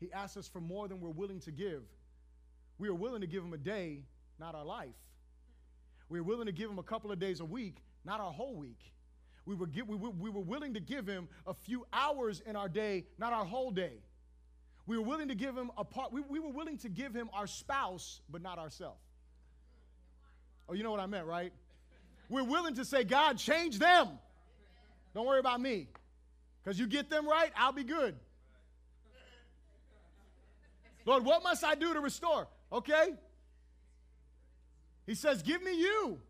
[SPEAKER 1] He asks us for more than we're willing to give. We are willing to give him a day, not our life. We are willing to give him a couple of days a week, not our whole week. We were, we, were, we were willing to give him a few hours in our day, not our whole day. We were willing to give him a part, we, we were willing to give him our spouse, but not ourselves. Oh, you know what I meant, right? We're willing to say, God, change them. Don't worry about me. Because you get them right, I'll be good. Lord, what must I do to restore? Okay. He says, Give me you.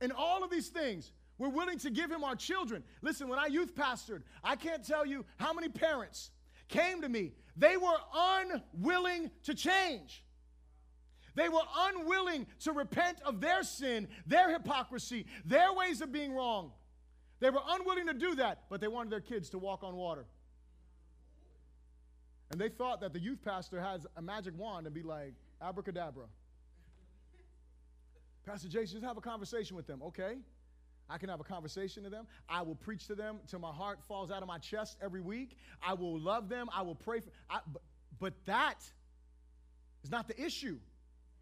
[SPEAKER 1] And all of these things, we're willing to give him our children. Listen, when I youth pastored, I can't tell you how many parents came to me. They were unwilling to change. They were unwilling to repent of their sin, their hypocrisy, their ways of being wrong. They were unwilling to do that, but they wanted their kids to walk on water. And they thought that the youth pastor has a magic wand and be like, abracadabra. Pastor Jason, just have a conversation with them. Okay. I can have a conversation to them. I will preach to them till my heart falls out of my chest every week. I will love them. I will pray for I, but, but that is not the issue.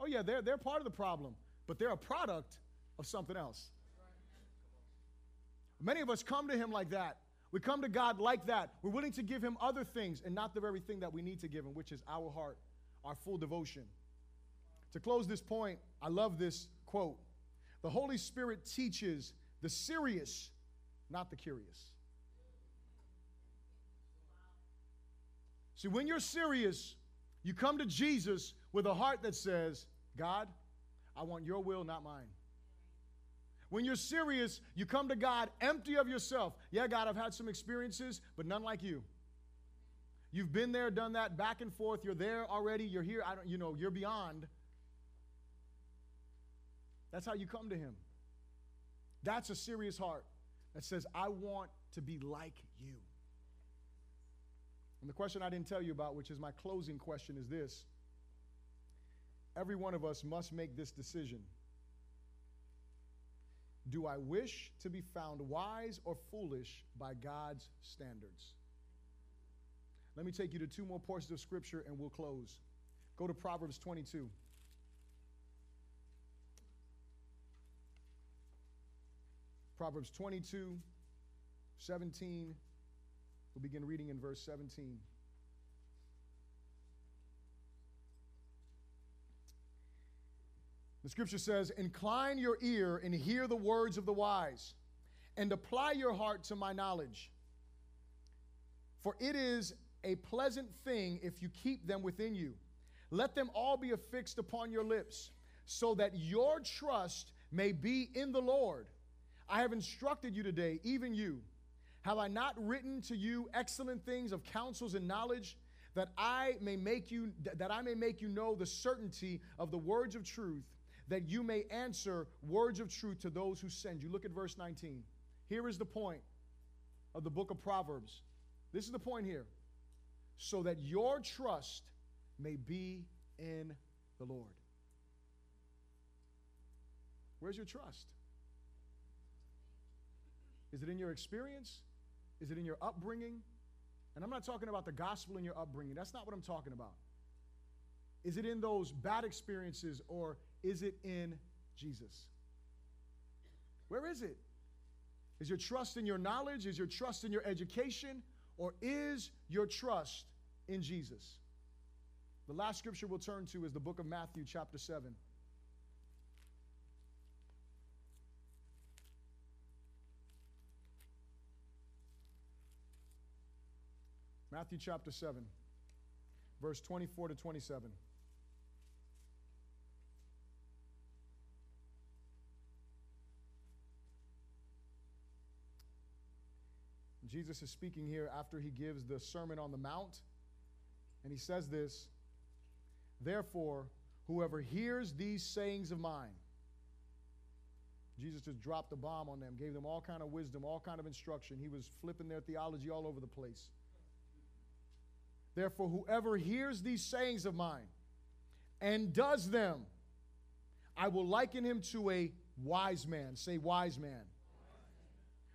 [SPEAKER 1] Oh, yeah, they're, they're part of the problem, but they're a product of something else. Many of us come to Him like that. We come to God like that. We're willing to give Him other things and not the very thing that we need to give Him, which is our heart, our full devotion. To close this point, I love this quote. The Holy Spirit teaches the serious, not the curious. See, when you're serious, you come to Jesus with a heart that says, God, I want your will, not mine. When you're serious, you come to God empty of yourself. Yeah, God, I've had some experiences, but none like you. You've been there, done that, back and forth. You're there already. You're here. I don't, you know, you're beyond. That's how you come to Him. That's a serious heart that says, I want to be like you. And the question I didn't tell you about, which is my closing question, is this Every one of us must make this decision. Do I wish to be found wise or foolish by God's standards? Let me take you to two more portions of Scripture and we'll close. Go to Proverbs 22. Proverbs 22, 17. We'll begin reading in verse 17. The scripture says, Incline your ear and hear the words of the wise, and apply your heart to my knowledge. For it is a pleasant thing if you keep them within you. Let them all be affixed upon your lips. so that your trust may be in the Lord. I have instructed you today, even you. Have I not written to you excellent things of counsels and knowledge, that I may make you that I may make you know the certainty of the words of truth, that you may answer words of truth to those who send you. Look at verse 19. Here is the point of the book of Proverbs. This is the point here. So that your trust may be in the Lord. Where's your trust? Is it in your experience? Is it in your upbringing? And I'm not talking about the gospel in your upbringing. That's not what I'm talking about. Is it in those bad experiences or is it in Jesus? Where is it? Is your trust in your knowledge? Is your trust in your education? Or is your trust in Jesus? The last scripture we'll turn to is the book of Matthew, chapter 7. Matthew chapter 7, verse 24 to 27. Jesus is speaking here after he gives the Sermon on the Mount. And he says this Therefore, whoever hears these sayings of mine, Jesus just dropped a bomb on them, gave them all kind of wisdom, all kind of instruction. He was flipping their theology all over the place. Therefore, whoever hears these sayings of mine and does them, I will liken him to a wise man. Say, wise man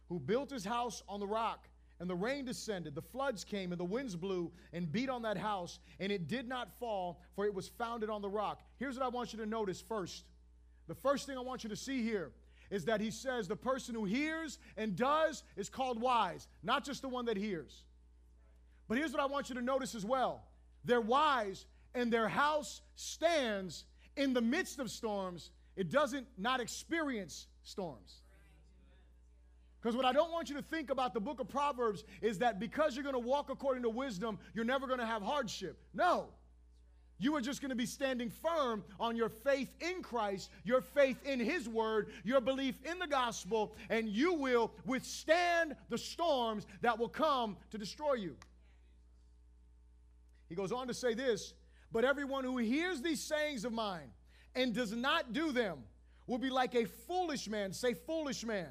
[SPEAKER 1] who built his house on the rock. And the rain descended, the floods came, and the winds blew and beat on that house, and it did not fall, for it was founded on the rock. Here's what I want you to notice first. The first thing I want you to see here is that he says the person who hears and does is called wise, not just the one that hears. But here's what I want you to notice as well they're wise, and their house stands in the midst of storms. It doesn't not experience storms. Because what I don't want you to think about the book of Proverbs is that because you're going to walk according to wisdom, you're never going to have hardship. No. You are just going to be standing firm on your faith in Christ, your faith in His Word, your belief in the gospel, and you will withstand the storms that will come to destroy you. He goes on to say this But everyone who hears these sayings of mine and does not do them will be like a foolish man. Say, foolish man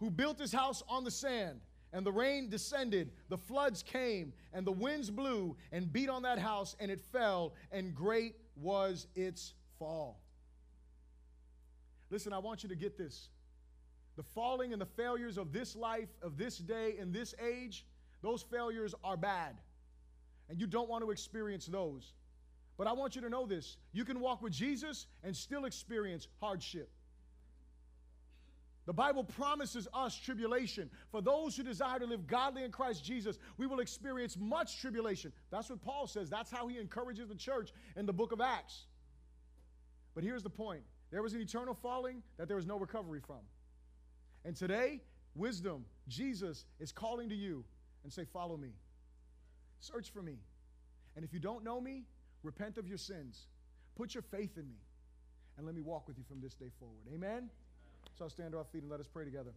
[SPEAKER 1] who built his house on the sand. And the rain descended, the floods came, and the winds blew and beat on that house, and it fell, and great was its fall. Listen, I want you to get this. The falling and the failures of this life, of this day, in this age, those failures are bad. And you don't want to experience those. But I want you to know this you can walk with Jesus and still experience hardship. The Bible promises us tribulation. For those who desire to live godly in Christ Jesus, we will experience much tribulation. That's what Paul says. That's how he encourages the church in the book of Acts. But here's the point there was an eternal falling that there was no recovery from. And today, wisdom, Jesus is calling to you and say, Follow me. Search for me. And if you don't know me, repent of your sins. Put your faith in me. And let me walk with you from this day forward. Amen. So I'll stand to our feet and let us pray together.